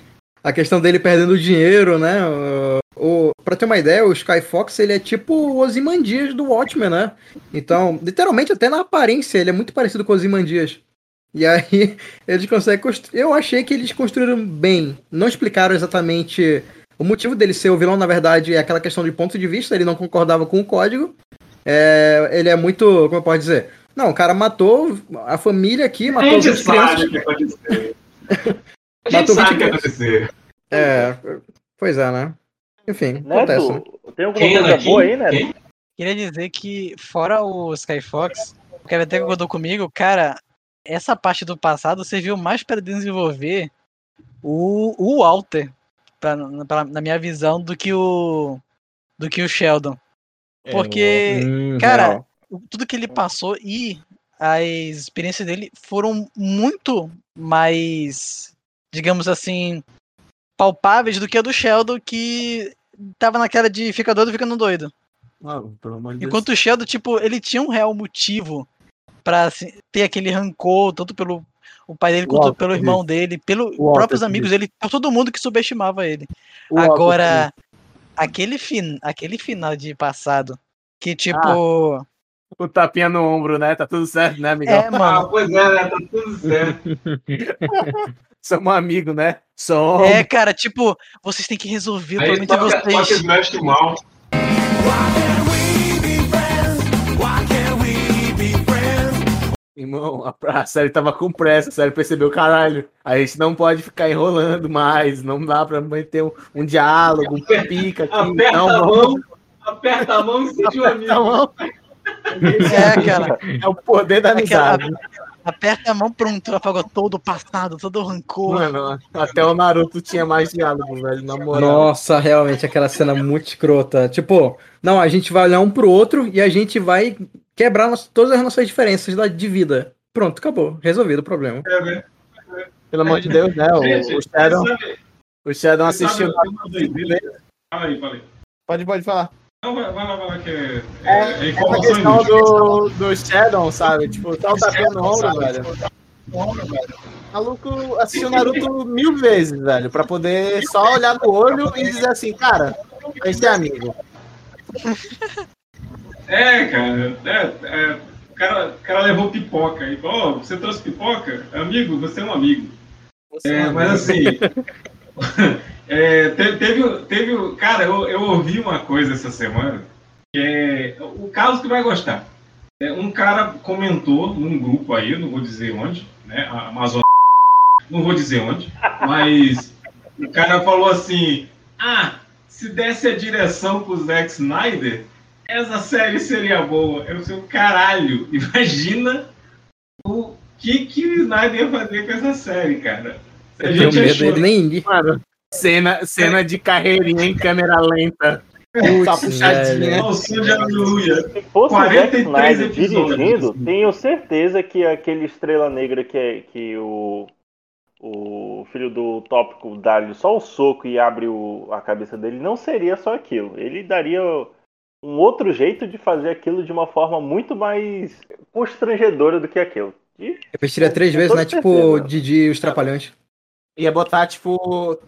a questão dele perdendo dinheiro, né? O, o, pra ter uma ideia, o Sky Fox ele é tipo o Ozymandias do Watchmen, né? Então, literalmente até na aparência ele é muito parecido com o Ozymandias. E aí eles conseguem construir. Eu achei que eles construíram bem. Não explicaram exatamente o motivo dele ser o vilão. Na verdade, é aquela questão de ponto de vista. Ele não concordava com o código. É, ele é muito, como eu posso dizer? Não, o cara matou a família aqui, A matou gente 20 crianças. que aconteceu. A gente Matou sabe o 20 que aconteceu. É, pois é, né? Enfim, acontece. né? Neto, tem alguma Quem, coisa boa aí, Neto? Quem? Queria dizer que, fora o Skyfox, o Kevin até concordou comigo, cara, essa parte do passado serviu mais para desenvolver o, o Walter, pra, pra- na minha visão, do que o do que o Sheldon. Porque, Hum, cara, tudo que ele passou e as experiências dele foram muito mais, digamos assim, palpáveis do que a do Sheldon, que tava naquela de fica doido, fica no doido. Ah, pelo amor de Deus. Enquanto o Sheldon, tipo, ele tinha um real motivo pra assim, ter aquele rancor, tanto pelo o pai dele quanto pelo irmão dele, pelos Walter, próprios amigos dele, por todo mundo que subestimava ele. O Agora, aquele, fin aquele final de passado, que tipo. O tapinha no ombro, né? Tá tudo certo, né, amigão? é, Ah, mano. pois é, né? Tá tudo certo. Somos amigos, né? Somos. É, cara, tipo, vocês têm que resolver o Aí problema entre toca, toca Irmão, a, a série tava com pressa, a série percebeu, caralho, a gente não pode ficar enrolando mais, não dá pra manter um, um diálogo, um pica aqui, Aperta não, a vamos- mão, aperta a mão e sente o amigo. A mão. É, cara. É o poder da Aquela- amizade. Aperta a mão, pronto, apagou todo o passado, todo o rancor. Mano, até o Naruto tinha mais diálogo, velho, na moral. Nossa, realmente, aquela cena muito escrota. Tipo, não, a gente vai olhar um pro outro e a gente vai quebrar todas as nossas diferenças da- de vida. Pronto, acabou. Resolvido o problema. É, né? Pelo amor de Deus, né? O, Gente, o Shadow, o Shadow assistiu. Fala aí, fala aí. Pode, pode falar. Não, vai, vai lá, vai lá, que é, É, é, informação inútil. do, do Shadow, sabe? Tipo, tá o tapinha no ombro, velho. O maluco assistiu Naruto mil vezes, velho, pra poder só olhar no olho e dizer assim, cara, a gente é amigo. É, cara, é, é, o cara, o cara levou pipoca. E falou, "Ó, você trouxe pipoca? Amigo, você é um amigo. É, mas assim, é, te- teve, teve, cara, eu, eu ouvi uma coisa essa semana, que é o Carlos que vai gostar. É, um cara comentou num grupo aí, não vou dizer onde, né, a Amazon, não vou dizer onde, mas o cara falou assim, ah, se desse a direção pro Zack Snyder, essa série seria boa. Eu sei, caralho, imagina o que que o Snyder ia fazer com essa série, cara. A Eu gente medo achou- dele nem ir. Mano, cena, cena de carreirinha em câmera lenta. Putz, Tá puxadinha. De aleluia. Se fosse o Zack 43 Snyder episódios. dirigindo, tenho certeza que aquele Estrela Negra que, é, que o, o filho do tópico dá-lhe só o soco e abre o- a cabeça dele, não seria só aquilo. Ele daria um outro jeito de fazer aquilo de uma forma muito mais constrangedora do que aquilo. E Eu vestiria três Com vezes, né? Tipo, certeza. Didi e os Trapalhões. Ia botar, tipo,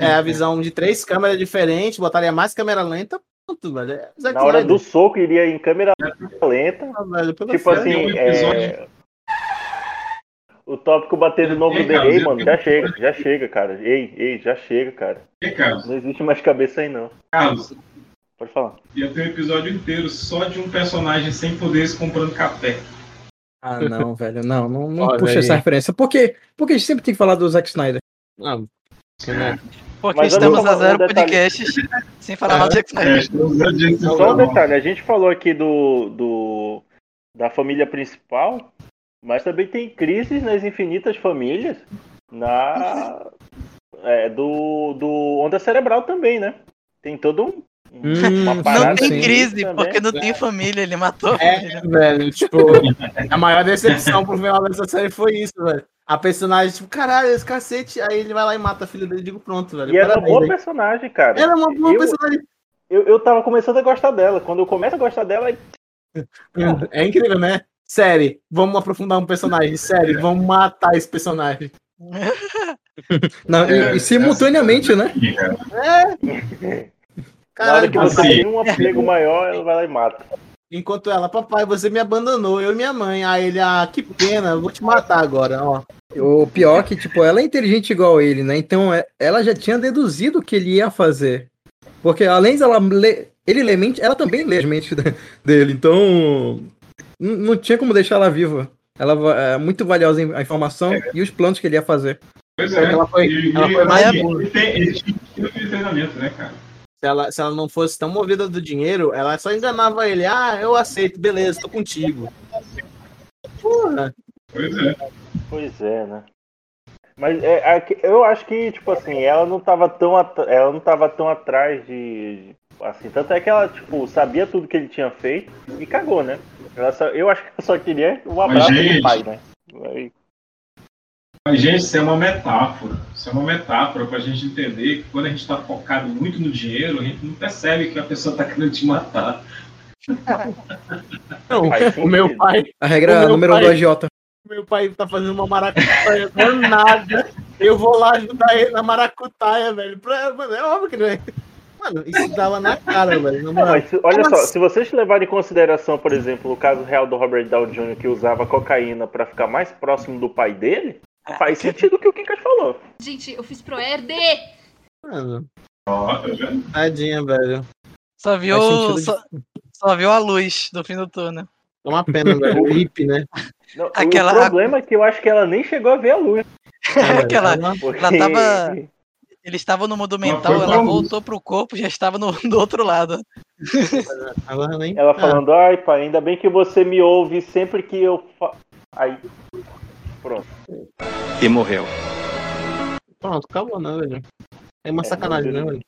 é, a visão de três câmeras diferentes, botaria mais câmera lenta, pronto, velho. É na hora do soco iria em câmera lenta. Ah, velho, Tipo assim, um episódio- é... o tópico batendo no ombro Ei, dele, ei, mano, já chega, já chega, cara. Ei, ei, já chega, cara. Carlos, Não existe mais cabeça aí, não. Carlos, Pode falar. ia ter um episódio inteiro só de um personagem sem poderes comprando café. Ah, não, velho. Não, não, não Olha puxa aí. essa referência. Por quê? Porque a gente sempre tem que falar do Zack Snyder. Não, né? Porque Mas eu estamos não- a zero um podcasts sem falar do Zack É, Snyder. estamos Só um detalhe, a gente falou aqui do, do da família principal, mas também tem crises nas infinitas famílias na é, do, do onda cerebral também, né? Tem todo um Hum, uma Não tem crise, também. porque não tem família, ele matou a É, velho, tipo, a maior decepção pro final dessa série foi isso, velho. A personagem, tipo, caralho, esse cacete, aí ele vai lá e mata a filha dele, digo, pronto, velho. E era uma parabéns, boa personagem, cara. Era uma boa eu, personagem. eu, eu tava começando a gostar dela. Quando eu começo a gostar dela, É incrível, né? Série, vamos aprofundar um personagem. Série, vamos matar esse personagem. Não, É, e, simultaneamente, né? Na hora que Caralho, você assim. tem um apego maior, ela vai lá e mata. enquanto ela, papai, você me abandonou, eu e minha mãe. Aí ele, ah, que pena, eu vou te matar agora, ó. O pior é que, tipo, ela é inteligente igual ele, né? Então é- ela já tinha deduzido o que ele ia fazer. Porque além de ela ler, ele ler mente, ela também lê as mentes de- dele. Então não tinha como deixar ela viva. Ela é muito valiosa a informação e os planos que ele ia fazer. Pois que ela foi- E- ela e- foi mais e- ele tem- um treinamento, né, cara? Se ela, se ela não fosse tão movida do dinheiro, ela só enganava ele. Ah, eu aceito, beleza, tô contigo. Porra. Pois é. Pois é, né? Mas é, aqui- eu acho que, tipo assim, ela não tava tão, at- ela não tava tão atrás de. Assim, tanto é que ela, tipo, sabia tudo que ele tinha feito e cagou, né? Ela só- eu acho que ela só queria um abraço do pai, né? Aí- Mas, gente, isso é uma metáfora. Isso é uma metáfora para a gente entender que quando a gente está focado muito no dinheiro, a gente não percebe que a pessoa está querendo te matar. Não, o meu pai, A regra número pai- do agiota. meu pai tá fazendo uma maracutaia danada. Eu vou lá ajudar ele na maracutaia, velho. Pra, mano, é óbvio que não é. Mano, isso dava na cara, velho. Na Não, mas olha só, Nossa. se vocês levarem em consideração, por exemplo, o caso real do Robert Downey Jr. que usava cocaína pra ficar mais próximo do pai dele, faz sentido o que o Kinkas falou. Gente, eu fiz pro Herde! Mano, tá tadinha, velho. Só viu, sentido de- só, só viu a luz do fim do túnel. É uma pena, velho. O hip, né? Não, Aquela- O problema é que eu acho que ela nem chegou a ver a luz. Aquela, Porque- ela tava. Eles estavam no mundo mental, ela pra luz. voltou pro corpo já estava no, do outro lado. Agora nem. Ela Ah, falando, ai pai, ainda bem que você me ouve sempre que eu. Fa... Aí. Pronto. E morreu. Pronto, acabou, né, velho? É uma É, sacanagem, né, não, velho?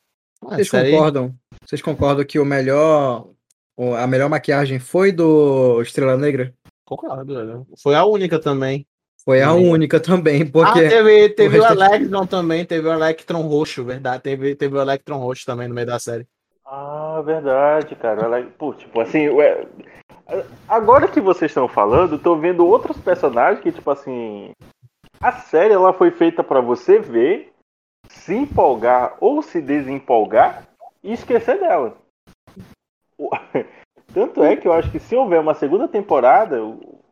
Ah, Vocês isso aí- concordam? Vocês concordam que o melhor. o- A melhor maquiagem foi do Estrela Negra? Concordo, velho. Foi a única também. Foi a Sim. única também, Ah, porque. teve, teve o, resto é- Electron também, teve o Electron roxo, verdade. Teve, teve o Electron roxo também no meio da série. Ah, verdade, cara. Ela, pô, tipo assim, agora que vocês estão falando, tô vendo outros personagens que, tipo assim, a série ela foi feita pra você ver, se empolgar ou se desempolgar e esquecer dela. Tanto é que eu acho que se houver uma segunda temporada,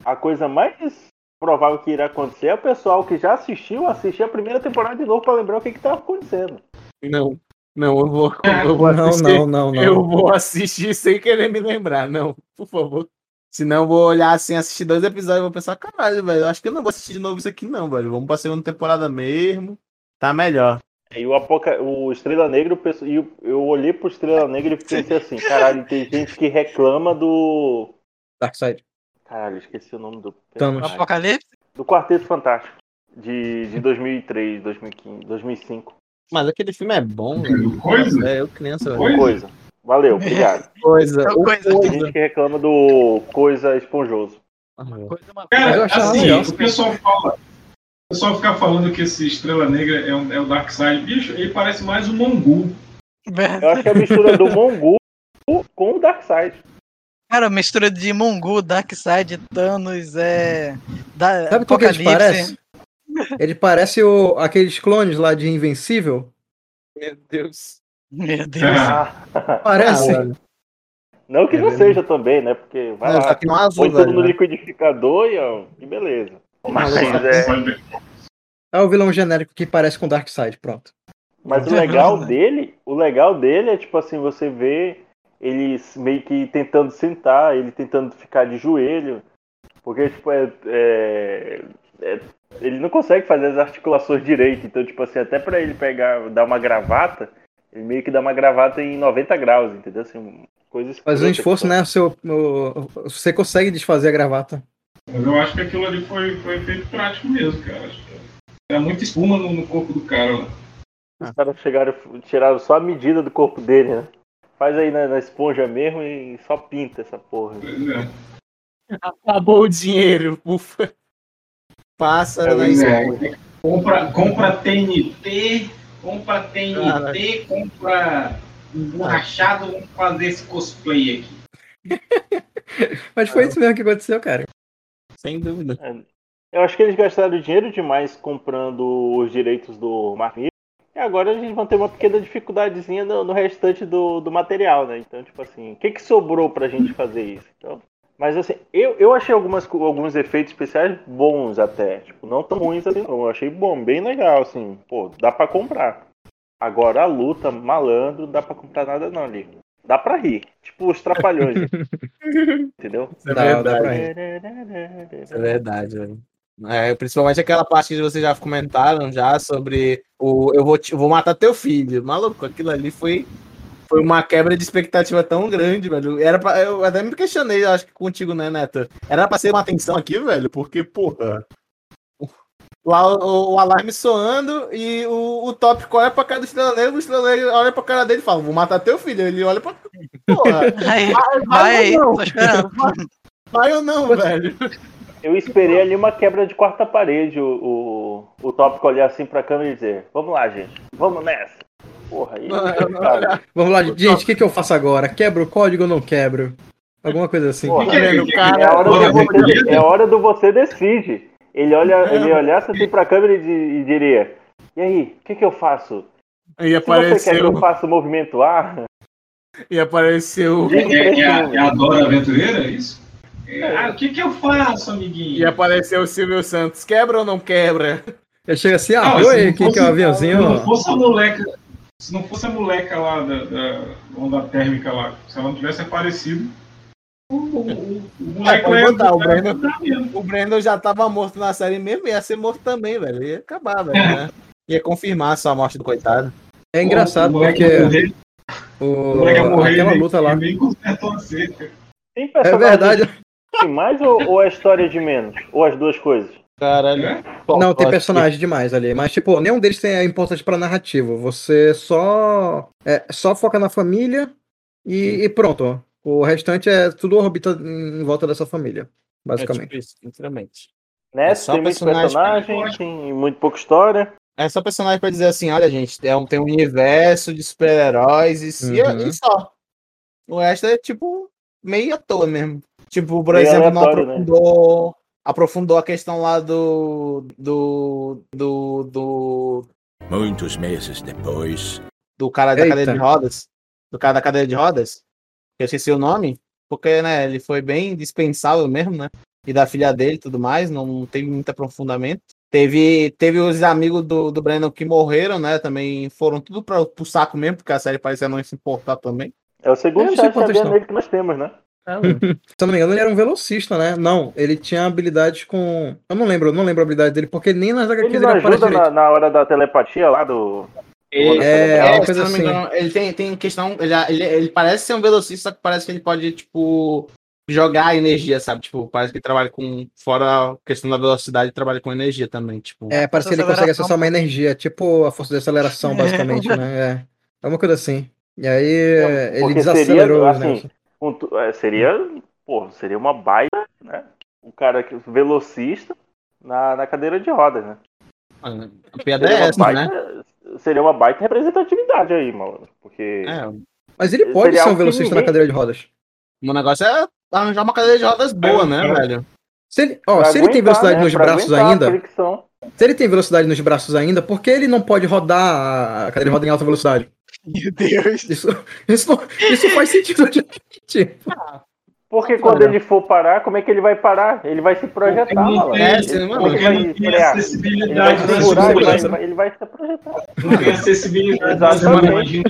a coisa mais provável que irá acontecer é o pessoal que já assistiu assistir a primeira temporada de novo pra lembrar o que que tava acontecendo. Não, não, eu vou, eu vou Não, assistir. não, não, não. Eu vou assistir sem querer me lembrar, não, por favor. Senão eu vou olhar assim, assistir dois episódios e vou pensar, caralho, velho, eu acho que eu não vou assistir de novo isso aqui, não, velho. Vamos pra segunda temporada mesmo. Tá melhor. E o, Apoca... o Estrela Negra, e eu- eu olhei pro Estrela Negra e pensei assim, caralho, tem gente que reclama do. Darkseid. Caralho, esqueci o nome do. Thanos. Apocalipse? Do Quarteto Fantástico. De, de 2003, 2015, 2005. Mas aquele filme é bom, velho. Coisa? É, eu criança. Coisa? Coisa. Valeu, obrigado. Coisa. O coisa. Tem gente que reclama do Coisa Esponjoso. Eu Cara, assim, legal. o pessoal fala. O pessoal fica falando que esse Estrela Negra é, um, é o Darkseid. Bicho, ele parece mais um Mongu. Eu acho que é a mistura do Mongu com o Darkseid. Cara, mistura de Mongu, Darkseid, Thanos, é. Da, Sabe qual que ele Apocalipse. Ele parece o, aqueles clones lá de Invencível. Meu Deus. Meu Deus. Ah, Parece. Ah, não que É não verdade. seja também, né? Porque vai Não, lá, que não azul, põe tudo velho. no né? liquidificador e, ó, e beleza. Mas, é, É o vilão genérico que parece com Darkseid, pronto. Mas o legal dele, o legal dele é tipo assim, você vê ele meio que tentando sentar, ele tentando ficar de joelho, porque tipo é, é- é- ele não consegue fazer as articulações direito, então tipo assim, até pra ele pegar, dar uma gravata, ele meio que dá uma gravata em 90 graus, entendeu? Assim, coisa Faz um esforço, tipo. né? O seu, o- você consegue desfazer a gravata. Mas eu acho que aquilo ali foi, foi feito prático mesmo, cara. Acho que era muita espuma no, no corpo do cara lá. Os caras chegaram, tiraram só a medida do corpo dele, né? Faz aí na, na esponja mesmo e só pinta essa porra. Pois é. Acabou o dinheiro, ufa. Passa É, na é. Compra, compra TNT, compra TNT, Caraca. compra emborrachado, vamos fazer esse cosplay aqui. Mas foi isso mesmo que aconteceu, cara. Sem dúvida. Eu acho que eles gastaram dinheiro demais comprando os direitos do Mark Miller. E agora a gente vai ter uma pequena dificuldadezinha no, no restante do, do material, né? Então, tipo assim, o que, que sobrou pra gente fazer isso? Então, mas assim, eu, eu achei algumas, alguns efeitos especiais bons até. Tipo, não tão ruins assim, não. Eu achei bom, bem legal, assim. Pô, dá pra comprar. Agora a luta, malandro, dá pra comprar nada não ali. Dá pra rir. Tipo os trapalhões. Entendeu? Isso é Dá, dá pra verdade. Isso é verdade, velho. É, principalmente aquela parte que vocês já comentaram já sobre o eu vou, te- eu vou matar teu filho. Maluco, aquilo ali foi, foi uma quebra de expectativa tão grande, velho. Era pra, eu até me questionei, acho que contigo, né, Neto? Era pra ser uma atenção aqui, velho, porque, porra. Lá o, o alarme soando e o, o tópico olha pra cara do Estrela Negra, o Estrela Negra olha pra cara dele e fala: Vou matar teu filho. Ele olha pra. Porra, Aí, vai, vai aí, não? tô esperando. Vai ou não, velho? Eu esperei ali uma quebra de quarta parede, o, o, o tópico olhar assim pra câmera e dizer, vamos lá, gente, vamos nessa. Porra, aí. cara, Vamos lá, gente, o que, que eu faço agora? Quebro o código ou não quebro? Alguma coisa assim. porra, Que que é, cara? é, a hora do Agora, você, é hora do você decide. Ele, olha, ele olhasse assim pra câmera e, e diria, e aí, o que, que eu faço? Aí Se você quer que apareceu, eu faça o movimento A, e apareceu, É, esse é, a, é a Dora Aventureira, é isso? É, ah, o que que eu faço, amiguinho? e apareceu o Silvio Santos. Quebra ou não quebra? Eu chego assim, ah, oi, não aqui que é o aviãozinho. Se não fosse a moleca, se não fosse a moleca lá da, da onda térmica lá, se ela não tivesse aparecido, O, o, o É, moleque pode lá ia- botar, o Brandon, o já tava morto na série mesmo, ia ser morto também, velho. Ia acabar, velho. né? Ia confirmar só a morte do coitado. É engraçado porque ia morrer, o, o moleque ia morrer, aquela luta lá. a É verdade. de mais ou, ou é história de menos? Ou as duas coisas? Caralho. É? Não, tem personagem demais ali, mas tipo, nenhum deles tem a importância pra narrativa. Você só é, só foca na família e, e pronto. O restante é tudo orbita em volta dessa família, basicamente. É tipo isso, literalmente. Né? É só tem muito personagem. personagem, tem muito pouca história. É só personagem pra dizer assim, olha, gente, é um, tem um universo de super-heróis e, Uhum. e só. O resto é, tipo, meio à toa mesmo. Tipo, por Meio exemplo, não aleatório, né? Aprofundou, a questão lá do. do. do. do, Muitos meses depois, do cara da Eita. cadeira de rodas. Do cara da cadeira de rodas. Que eu esqueci o nome. Porque, né, ele foi bem dispensável mesmo, né? E da filha dele e tudo mais, não teve muito aprofundamento. Teve, teve os amigos do, do Brandon que morreram, né? Também foram tudo pra, pro saco mesmo, porque a série parecia não se importar também. É o segundo Xavier não. negro que nós temos, né? Se eu não me engano, ele era um velocista, né? Não, ele tinha habilidades com. Eu não lembro, eu não lembro a habilidade dele, porque nem nas HQs Ele ele, aparece na, na hora da telepatia lá do. Ele, É, é, coisa eu não me assim. engano, ele tem, tem questão. Ele, ele, ele parece ser um velocista, só que parece que ele pode, tipo, jogar energia, sabe? Tipo, parece que ele trabalha com. Fora a questão da velocidade, trabalha com energia também. Tipo, É, parece que ele consegue acessar uma energia, tipo a força de aceleração, basicamente, né? É, é uma coisa assim. E aí ele Porque desacelerou seria, os assim, negócios. Um é, seria, pô, seria uma baita, né? O cara que velocista na, na cadeira de rodas, né? a piada Seria é uma, essa, né? baita, seria uma baita representatividade aí, mano. Porque É, Mas ele pode ser um velocista na ninguém- cadeira de rodas. o negócio é arranjar uma cadeira de rodas boa, né, É. velho? Se ele, ó, pra se ele tem velocidade né? nos Pra braços ainda, se ele tem velocidade nos braços ainda, por que ele não pode rodar a cadeira de roda em alta velocidade? Meu Deus. Isso, isso, isso faz sentido. Gente. Porque quando ele for parar, como é que ele vai parar? Ele vai se projetar, malandro. tem- É, mano. É Porque vai não tem frear? Ele vai acessibilidade segurar, ele vai, ele vai se projetar. Não tem acessibilidade. Exatamente.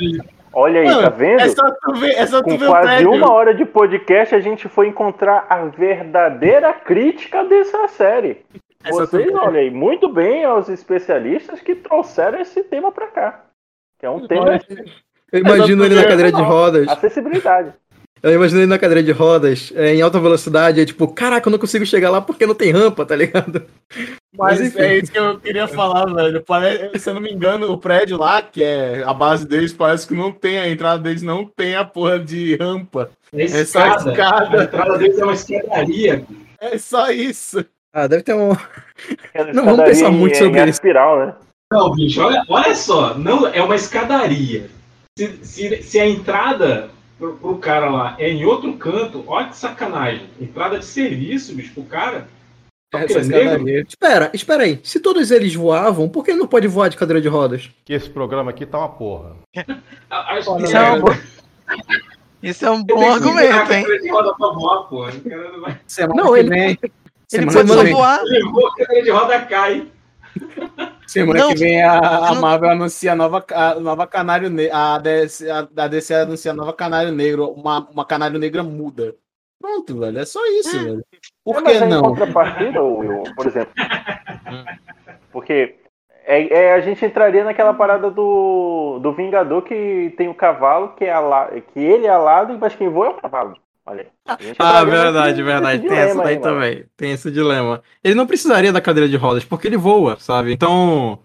Olha aí, Mano, tá vendo? É só tu ver, é só tu Com ver o quase prédio. uma hora de podcast, a gente foi encontrar a verdadeira crítica dessa série. É Vocês, olha aí, muito bem aos especialistas que trouxeram esse tema pra cá. Que é um tema Eu imagino ele na cadeira de rodas. acessibilidade. Eu imagino ele na cadeira de rodas, é, em alta velocidade, é tipo, caraca, eu não consigo chegar lá porque não tem rampa, tá ligado? Mas, Mas, é isso que eu queria falar, velho. Parece, se eu não me engano, o prédio lá, que é a base deles, parece que não tem, a entrada deles não tem a porra de rampa. É É só escada. escada. A entrada deles é uma escadaria. É só isso. Ah, deve ter um. Aquela Não, vamos pensar em- muito em sobre isso. espiral, né? Não, bicho, olha, olha só. Não, é uma escadaria. Se, se, se a entrada pro, pro cara lá é em outro canto, olha que sacanagem. Entrada de serviço, bicho, pro cara. É. Espera, espera aí. Se todos eles voavam, por que ele não pode voar de cadeira de rodas? Que esse programa aqui tá uma porra. Acho que Isso é um bom, isso é um bom argumento, hein? Voar, não que ele- vem. Ele semana pode só voar. Levou a cadeira de roda cai. Semana Não, que vem a, a não- Marvel anuncia a nova, a nova Canário Negro. A DC, a, a DC anuncia a nova Canário Negro. Uma, uma Canário Negra muda. Pronto, velho. É só isso, velho. Por É, que Em não? contrapartida, Will, por exemplo. Porque é, é, a gente entraria naquela parada do, do Vingador que tem o cavalo, que, é ala, que ele é alado, mas quem voa é o cavalo. Olha aí. Ah, entraria verdade, verdade. Tem essa dilema daí aí, mano. também. Tem esse dilema. Ele não precisaria da cadeira de rodas porque ele voa, sabe? Então.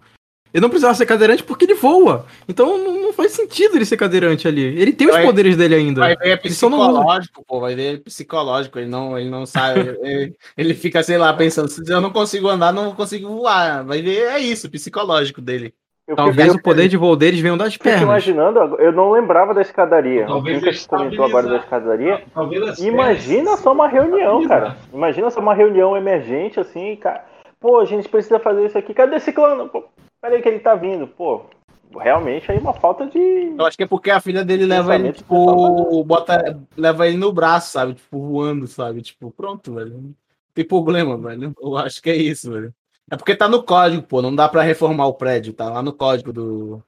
Ele não precisava ser cadeirante porque ele voa. Então não, não faz sentido ele ser cadeirante ali. Ele tem os Vai- poderes dele ainda. Vai ver é psicológico, pô. Vai ver é psicológico. Ele não, ele não sabe. ele, ele fica, sei lá, pensando: se eu não consigo andar, não consigo voar. Vai ver, é isso, psicológico dele. Eu Talvez o poder de voo deles venha das pernas. imaginando, eu não lembrava da escadaria. Talvez Nunca se comentou agora da escadaria. Imagina pernas- só uma reunião, cara. Imagina só uma reunião emergente, assim, cara. Pô, a gente precisa fazer isso aqui. Cadê esse clã? Pô, peraí que ele tá vindo. Pô, realmente aí uma falta de. Eu acho que é porque a filha dele leva ele, tipo, bota, leva ele no braço, sabe? Tipo, voando, sabe? Tipo, pronto, velho. Não tem problema, velho. Eu acho que é isso, velho. É porque tá no código, pô. Não dá pra reformar o prédio, tá lá no código do.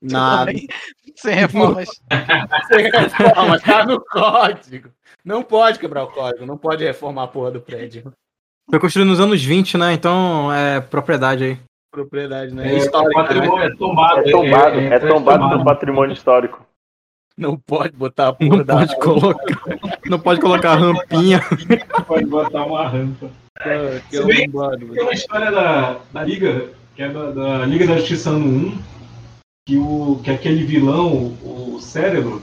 Nada. Sem reformas. Sem reforma, tá no código. Não pode quebrar o código, não pode reformar a porra do prédio. Foi construído nos anos 20, né? Então é propriedade aí. Propriedade, né? É, Histórica, patrimônio, né? é tombado. É tombado, é, é tombado tomado. no patrimônio histórico. Não pode botar a porra Não da... pode colocar. Não pode colocar rampinha. Pode botar uma rampa. Ah, que arrombado, Tem uma história da, da Liga, que é da, da Liga da Justiça ano 1, que, o, que aquele vilão, o cérebro,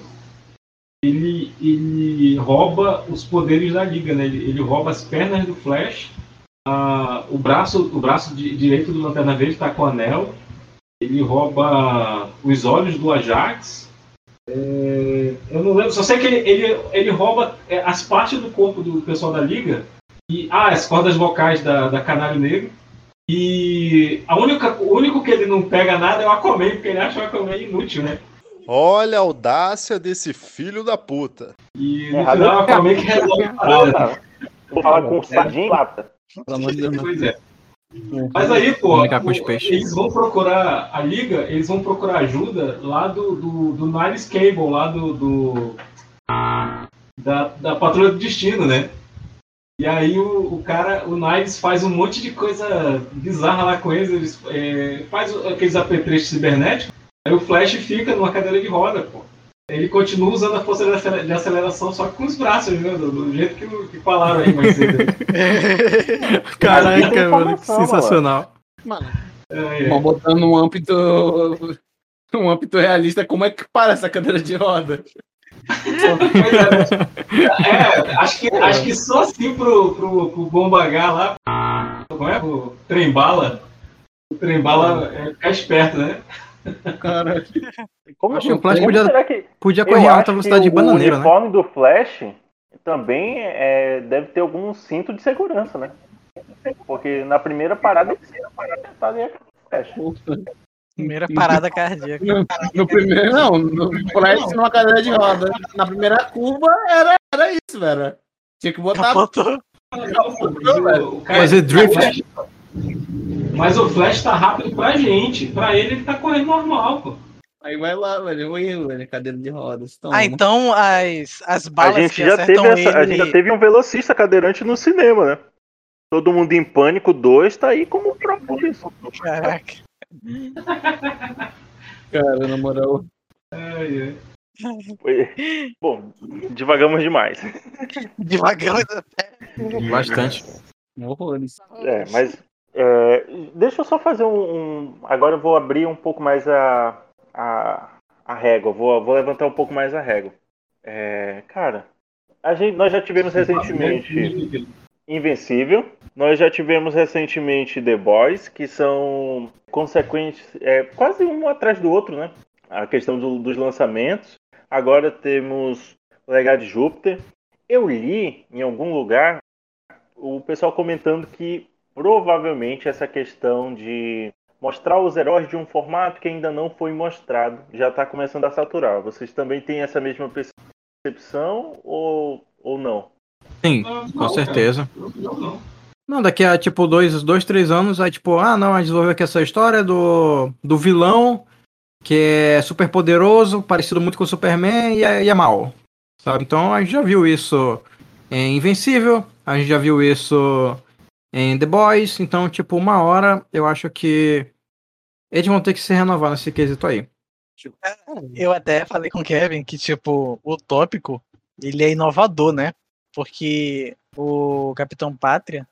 ele, ele rouba os poderes da Liga, né? Ele, ele rouba as pernas do Flash, a- o braço, o braço di- direito do Lanterna Verde está com o anel, ele rouba os olhos do Ajax. é, eu não lembro, só sei que ele, ele, ele rouba é, as partes do corpo do pessoal da Liga e ah, as cordas vocais da, da Canário Negro. E a única, o único que ele não pega nada é o Aquaman, porque ele acha o Aquaman inútil, né? Olha a audácia desse filho da puta. E no Errado. final é o Aquaman que resolve a parada. Vou falar com o Sardinha e Lata. Pelo amor de Deus, não. Pois é. Mas aí, pô, eles vão procurar a liga, eles vão procurar ajuda lá do, do, do Niles Cable, lá do. do- da, da Patrulha do Destino, né? E aí o, o cara, o Niles faz um monte de coisa bizarra lá com eles, eles é, faz aqueles apetrechos cibernéticos, aí o Flash fica numa cadeira de roda, pô. Ele continua usando a força de acelera- de aceleração só que com os braços, né? Do, do jeito que, que falaram aí mais cedo. Caraca, mano. informação, Sensacional. Mano, É, é. botando um âmbito... Um âmbito realista, como é que para essa cadeira de roda? É, acho que, acho que só assim pro, pro, pro Bomba H lá, como é? O trem bala, o trem bala é ficar esperto, né? Cara, Como, Acho que o Flash como podia- será que Podia correr a alta velocidade de o bananeira, né? uniforme do Flash também é, deve ter algum cinto de segurança, né? Porque na primeira parada ele tá ali com o Flash. Primeira parada cardíaca. no, no primeiro, não, no Flash numa cadeira de roda. Na primeira curva era, era isso, velho. Tinha que botar. Capotou. O cara- Fazer drift. Mas o Flash tá rápido pra gente, pra ele ele tá correndo normal, pô. Aí vai lá, velho. Eu ia, velho. Cadeira de rodas. Toma. Ah, então as, as A balas gente, que já teve essa- a ele... gente já teve um velocista cadeirante no cinema, né? Todo mundo em pânico 2 tá aí como prova disso. Caraca. Cara, na moral. Ai, ai. Foi- Bom, divagamos demais. Devagar. Bastante. Horrores. É, mas é, deixa eu só fazer um, um- Agora eu vou abrir um pouco mais a, a, a régua. Vou, vou levantar um pouco mais a régua. É, cara, a gente, nós já tivemos recentemente Invencível. Nós já tivemos recentemente The Boys, que são consequentes, é, quase um atrás do outro, né? A questão do- dos lançamentos. Agora temos Legado de Júpiter. Eu li em algum lugar o pessoal comentando que provavelmente essa questão de mostrar os heróis de um formato que ainda não foi mostrado já está começando a saturar. Vocês também têm essa mesma percepção ou, ou não? Sim, com certeza. Não, daqui a tipo dois, dois, três anos, aí tipo, ah não, a gente desenvolveu aqui essa história do, do vilão que é super poderoso, parecido muito com o Superman e é, e é mal. Sabe? Então a gente já viu isso em Invencível, a gente já viu isso em The Boys, então, tipo, uma hora eu acho que eles vão ter que se renovar nesse quesito aí. Eu até falei com o Kevin que, tipo, o tópico, ele é inovador, né? Porque o Capitão Pátria,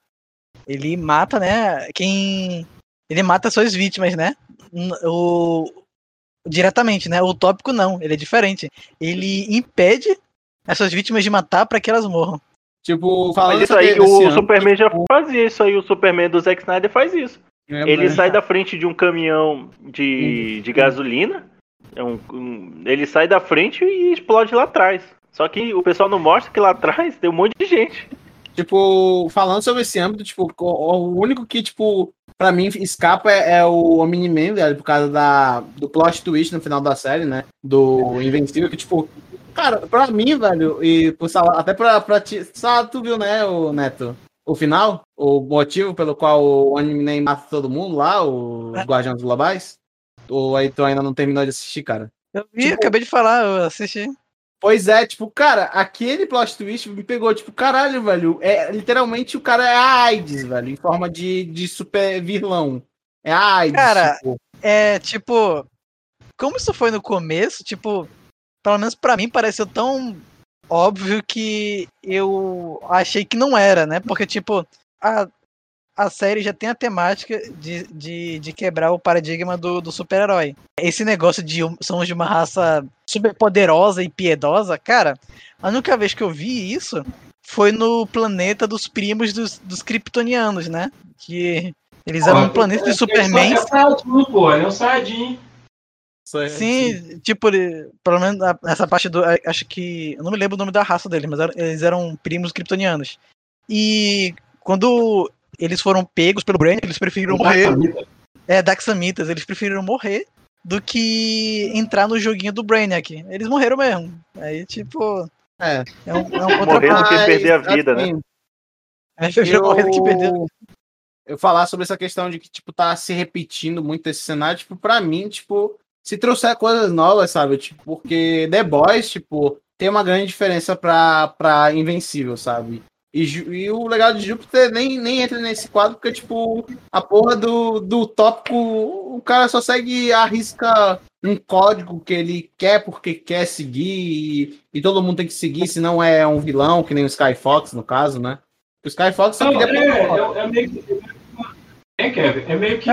ele mata, né, quem... Ele mata suas vítimas, né? O... Diretamente, né? O tópico não, ele é diferente. Ele impede essas vítimas de matar para que elas morram. Tipo, falando isso aí, o ano, Superman já tipo, fazia isso aí, o Superman do Zack Snyder faz isso. é, Ele mas- sai da frente de um caminhão de, de gasolina, é um- um- ele sai da frente e explode lá atrás. Só que o pessoal não mostra que lá atrás tem um monte de gente. Tipo, falando sobre esse âmbito, tipo, o o único que, tipo, pra mim escapa é, é o Omni-Man, velho, por causa da, do plot twist no final da série, né? Do Invencível, que, tipo, cara, pra mim, velho, e por até pra, pra ti, só tu viu, né, o Neto? O final, o motivo pelo qual o Omni-Man mata todo mundo lá, os Guardiões Globais. ou aí tu ainda não terminou de assistir, cara? Eu vi, Tipo- acabei de falar, eu assisti. Pois é, tipo, cara, aquele plot twist me pegou, tipo, caralho, velho. É literalmente o cara é a AIDS, velho, em forma de, de super vilão. É a AIDS. Cara, tipo. É, tipo, como isso foi no começo, tipo, pelo menos pra mim pareceu tão óbvio que eu achei que não era, né? Porque, tipo, a, a série já tem a temática de, de, de quebrar o paradigma do, do super-herói. Esse negócio de somos de uma raça super poderosa e piedosa, cara, a única vez que eu vi isso foi no planeta dos primos dos, dos kryptonianos, né? Que eles eram um planeta de Superman. Pô, ele é um Saiyajin. Sim, tipo, pelo menos essa parte do. Acho que. Eu não me lembro o nome da raça deles, mas eram- eles eram primos kryptonianos. E quando eles foram pegos pelo Brainiac, eles preferiram morrer. É, Daxamitas, eles preferiram morrer do que entrar no joguinho do Brainiac. Eles morreram mesmo. Aí, tipo. É. É um, é um Morrer do que perder a vida, né? assim, É, preferiram morrer do que perder. eu, eu falar sobre essa questão de que, tipo, tá se repetindo muito esse cenário, tipo, pra mim, tipo, se trouxer coisas novas, sabe? Tipo, porque The Boys, tipo, tem uma grande diferença pra, pra Invencível, sabe? E, e o legal de Júpiter nem, nem entra nesse quadro, porque, tipo, a porra do, do tópico, o cara só segue, arrisca um código que ele quer porque quer seguir, e, e todo mundo tem que seguir, senão é um vilão, que nem o Sky Fox, no caso, né? O Sky Fox só Não, é, é, é meio que. É, Kevin, é meio que,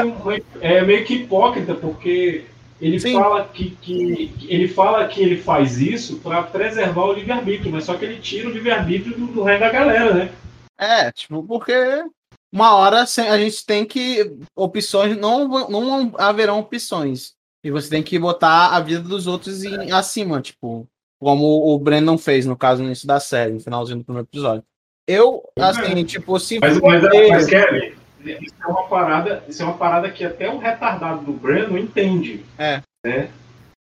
é meio que hipócrita, porque ele fala que, que ele fala que ele faz isso para preservar o livre-arbítrio, mas só que ele tira o livre-arbítrio do, do resto da galera, né? É, tipo, porque uma hora a gente tem que. Opções, não, não haverão opções. E você tem que botar a vida dos outros em, acima, tipo, como o Brandon fez, no caso, no início da série, no finalzinho do primeiro episódio. Eu, assim, tipo, se Mas, mas, mas Kevin, isso é uma parada, isso é uma parada que até o retardado do Breno entende. É. Né?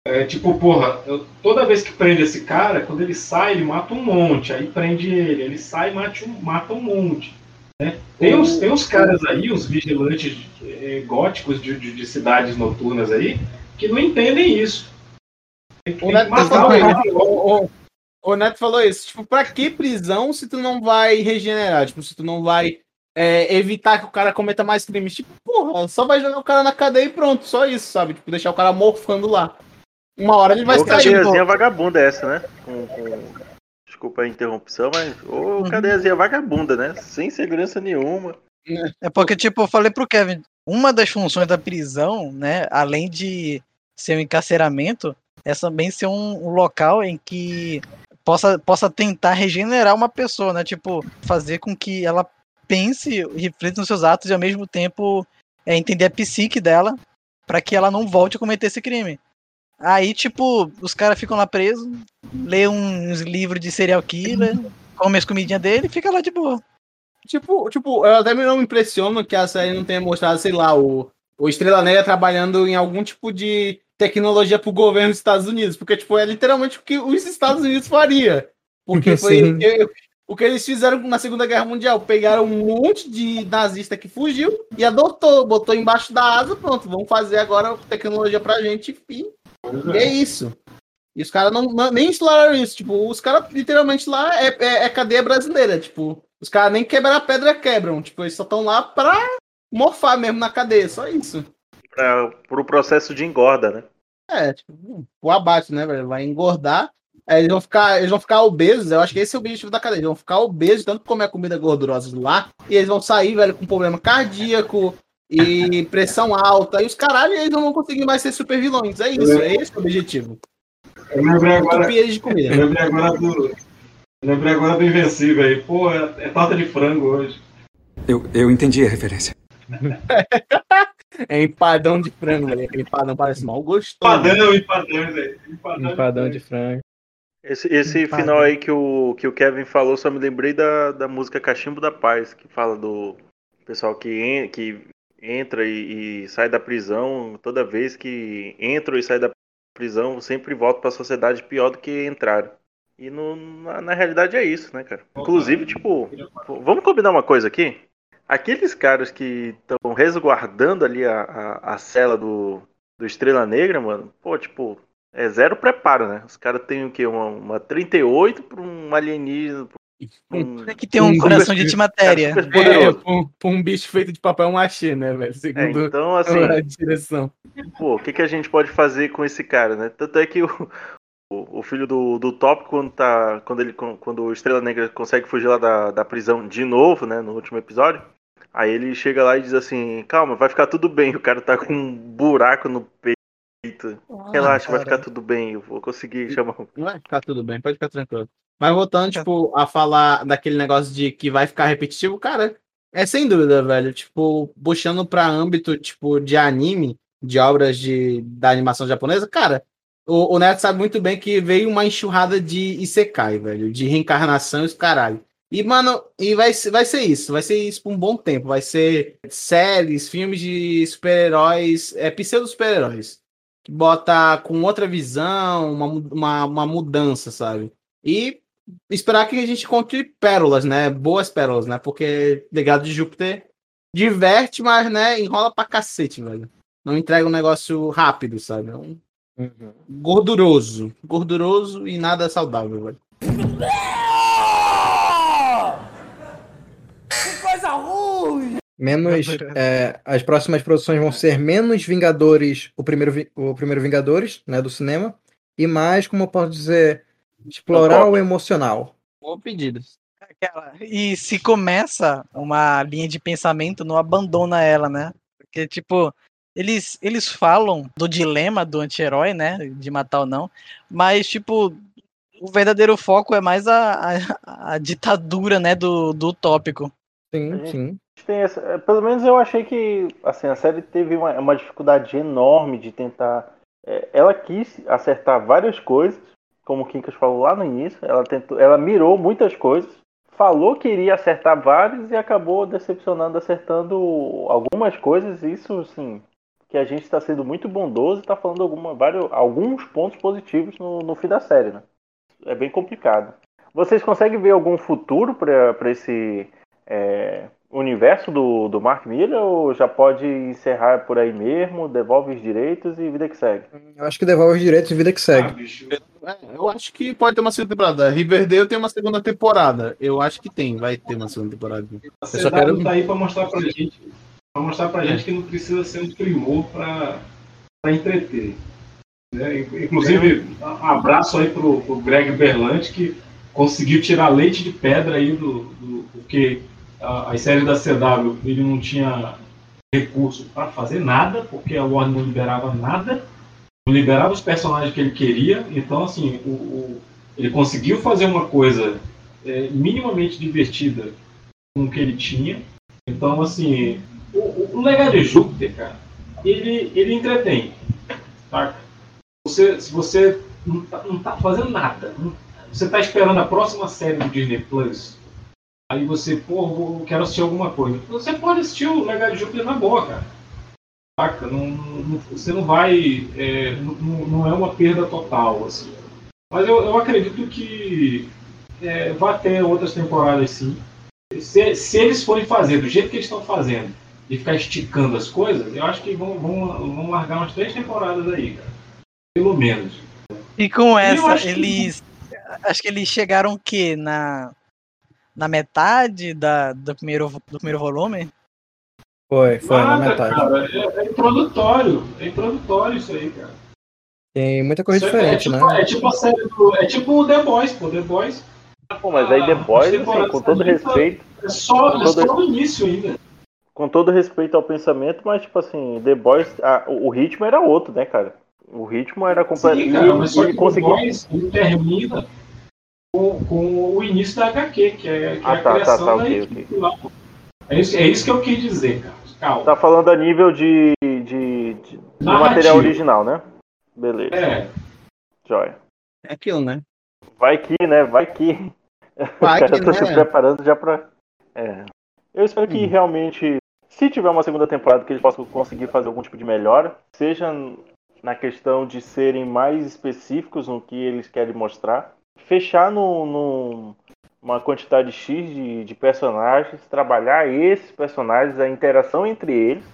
É, tipo, porra, eu- toda vez que prende esse cara, quando ele sai, ele mata um monte, aí prende ele, ele sai e mata um, mata um monte. Né? Tem, uns, tem uns caras aí, uns vigilantes eh, góticos de, de- de cidades noturnas aí, que não entendem isso. Tem O tem que Neto, o- o Neto falou isso. Tipo, pra que prisão se tu não vai regenerar? Tipo, se tu não vai é, evitar que o cara cometa mais crimes? Tipo, porra, só vai jogar o cara na cadeia e pronto, só isso, sabe? Tipo, deixar o cara morfando lá. Uma hora ele vai Ou sair. cadeiazinha vagabunda essa, né? Com, com- Desculpa a interrupção, mas. Ô, cadeiazinha vagabunda, né? Sem segurança nenhuma. É porque, tipo, eu falei pro Kevin, uma das funções da prisão, né, além de ser um encarceramento, é também ser um, um local em que possa, possa tentar regenerar uma pessoa, né? Tipo, fazer com que ela pense reflita nos seus atos e ao mesmo tempo é, entender a psique dela para que ela não volte a cometer esse crime. Aí, tipo, os caras ficam lá presos, lê uns livros de serial killer, come as comidinhas dele e fica lá de boa. Tipo, tipo, eu até não me impressiono que a série não tenha mostrado, sei lá, o, o Estrela Negra trabalhando em algum tipo de tecnologia pro governo dos Estados Unidos, porque, tipo, é literalmente o que os Estados Unidos faria. Porque foi eu- o que eles fizeram na Segunda Guerra Mundial. Pegaram um monte de nazista que fugiu e adotou, botou embaixo da asa, pronto, vamos fazer agora tecnologia pra gente e, e é isso. E os caras não, não- nem exploraram isso. Tipo, os caras literalmente lá é, é, é cadeia brasileira. Tipo, os caras nem quebrar a pedra quebram. Tipo, eles só estão lá pra morfar mesmo na cadeia, só isso. Pra, pro processo de engorda, né? É, tipo, o abate, né, velho? Vai engordar. Aí eles vão ficar, eles vão ficar obesos. Eu acho que esse é o objetivo da cadeia. Eles vão ficar obesos, tanto comer comida gordurosa lá, e eles vão sair, velho, com problema cardíaco e pressão alta. E os caralho, eles não vão conseguir mais ser super vilões. É isso, é esse o objetivo. Eu lembrei agora, eu lembrei agora do. eu lembrei agora do Invencível aí. Pô, é, é torta de frango hoje. Eu, eu entendi a referência. É empadão de frango, velho. Aquele empadão parece mal gostoso. Empadão, empadão, velho. Empadão. Empadão de frango. Esse, esse final aí que o, que o Kevin falou, só me lembrei da, da música Cachimbo da Paz, que fala do pessoal que, en- que entra e, e sai da prisão. Toda vez que entra e sai da prisão, sempre volta pra sociedade pior do que entraram. E no- na, na realidade é isso, né, cara? Inclusive, tipo, vamos combinar uma coisa aqui? Aqueles caras que estão resguardando ali a, a, a cela do, do Estrela Negra, mano, pô, tipo, é zero preparo, né? Os caras têm o quê? Uma, uma 38 pra um alienígena. pra Um, É que tem um coração de antimatéria. É, pra um, pra um bicho feito de papel machê, né, velho? É, Segundo então, assim, a direção. pô, o que, que a gente pode fazer com esse cara, né? Tanto é que o, o, o filho do, do Top, quando tá. Quando ele quando o Estrela Negra consegue fugir lá da, da prisão de novo, né? No último episódio. Aí ele chega lá e diz assim, calma, vai ficar tudo bem. O cara tá com um buraco no peito. Relaxa, vai cara. ficar tudo bem. Eu vou conseguir chamar. um Vai ficar tudo bem, pode ficar tranquilo. Mas voltando, tipo, a falar daquele negócio de que vai ficar repetitivo, cara, é sem dúvida, velho. Tipo, puxando pra âmbito, tipo, de anime, de obras de, da animação japonesa, cara, o, o Neto sabe muito bem que veio uma enxurrada de Isekai, velho, de reencarnação e os caralho. E, mano, e vai, ser- vai ser isso, vai ser isso por um bom tempo. Vai ser séries, filmes de super-heróis, é, pseudo-super-heróis bota com outra visão, uma, uma, uma mudança, sabe? E esperar que a gente encontre pérolas, né? Boas pérolas, né? Porque Legado de Júpiter diverte, mas, né, enrola pra cacete, velho. Não entrega um negócio rápido, sabe? É um gorduroso. Gorduroso e nada saudável, velho. Que coisa ruim! Menos. é, as próximas produções vão ser menos Vingadores, o primeiro, o primeiro Vingadores, né, do cinema, e mais, como eu posso dizer, explorar o emocional. Bom pedido. Aquela- E se começa uma linha de pensamento, não abandona ela, né? Porque, tipo, eles, eles falam do dilema do anti-herói, né? De matar ou não. Mas, tipo, o verdadeiro foco é mais a, a, a ditadura, né? Do, do utópico. Sim, sim. Tem essa- é, pelo menos eu achei que assim, a série teve uma, uma dificuldade enorme de tentar. é, ela quis acertar várias coisas, como o Kinkas falou lá no início. Ela, tentou, ela mirou muitas coisas, falou que iria acertar várias e acabou decepcionando, acertando algumas coisas. Isso, sim, que a gente está sendo muito bondoso e está falando alguma, vários, alguns pontos positivos no, no fim da série, né? É bem complicado. Vocês conseguem ver algum futuro para esse é, universo do, do Mark Miller ou já pode encerrar por aí mesmo, devolve os direitos e vida que segue? Eu acho que devolve os direitos e vida que segue. É, eu acho que pode ter uma segunda temporada. Riverdale tem uma segunda temporada. Eu acho que tem, vai ter uma segunda temporada. A Eu só CW quero. tá aí pra mostrar pra gente, pra mostrar pra gente que não precisa ser um primor pra, pra entreter. né? Inclusive, um abraço aí pro, pro Greg Berlanti, que conseguiu tirar leite de pedra aí do. do porque a- as séries da CW ele não tinha recurso para fazer nada, porque a Warner não liberava nada, não liberava os personagens que ele queria, então assim, o, o- ele conseguiu fazer uma coisa é, minimamente divertida com o que ele tinha. Então, assim, o, o- legado de Júpiter, cara, ele, ele entretém. Saca? Você, se você não tá, não tá fazendo nada, não- você tá esperando a próxima série do Disney Plus, aí você, pô, quero assistir alguma coisa. Você pode assistir o legado de Júpiter na boa, cara. Saca? Não, não- você não vai. é, não, não é uma perda total, assim. Mas eu, eu acredito que é, vai ter outras temporadas sim. Se, se eles forem fazer do jeito que eles estão fazendo e ficar esticando as coisas, eu acho que vão, vão, vão largar umas três temporadas aí, cara. Pelo menos. E com essa, acho que- eles. Acho que eles chegaram o quê? Na, na metade da, do, primeiro, do primeiro volume? Foi, foi, na Nada, metade. cara. É, é introdutório. É introdutório isso aí, cara. Tem muita coisa Isso é- diferente, é, tipo, né? É tipo a série do. É tipo o The Boys, pô. The Boys. Pô, mas aí The Boys, assim, com todo respeito, É só, é só o início ainda. com todo respeito ao pensamento, mas tipo assim, The Boys, a- o ritmo era outro, né, cara? O ritmo era completo. Sim, cara, mas só que e o conseguiu. Boys ele termina com, com o início da HQ, que é, que é Ah, a tá, tá, criação tá, da ok, equipe lá. É isso, é isso que eu quis dizer, cara. Calma. Tá falando a nível de, de, de- do material original, né? Beleza. É. Joia. É aquilo, né? Vai que, né? Vai que. Vai que, tá se né? preparando já pra. É. Eu espero que Hum. realmente, se tiver uma segunda temporada, que eles possam conseguir fazer algum tipo de melhora, seja na questão de serem mais específicos no que eles querem mostrar, fechar no, no- uma quantidade X de, de personagens, trabalhar esses personagens, a interação entre eles,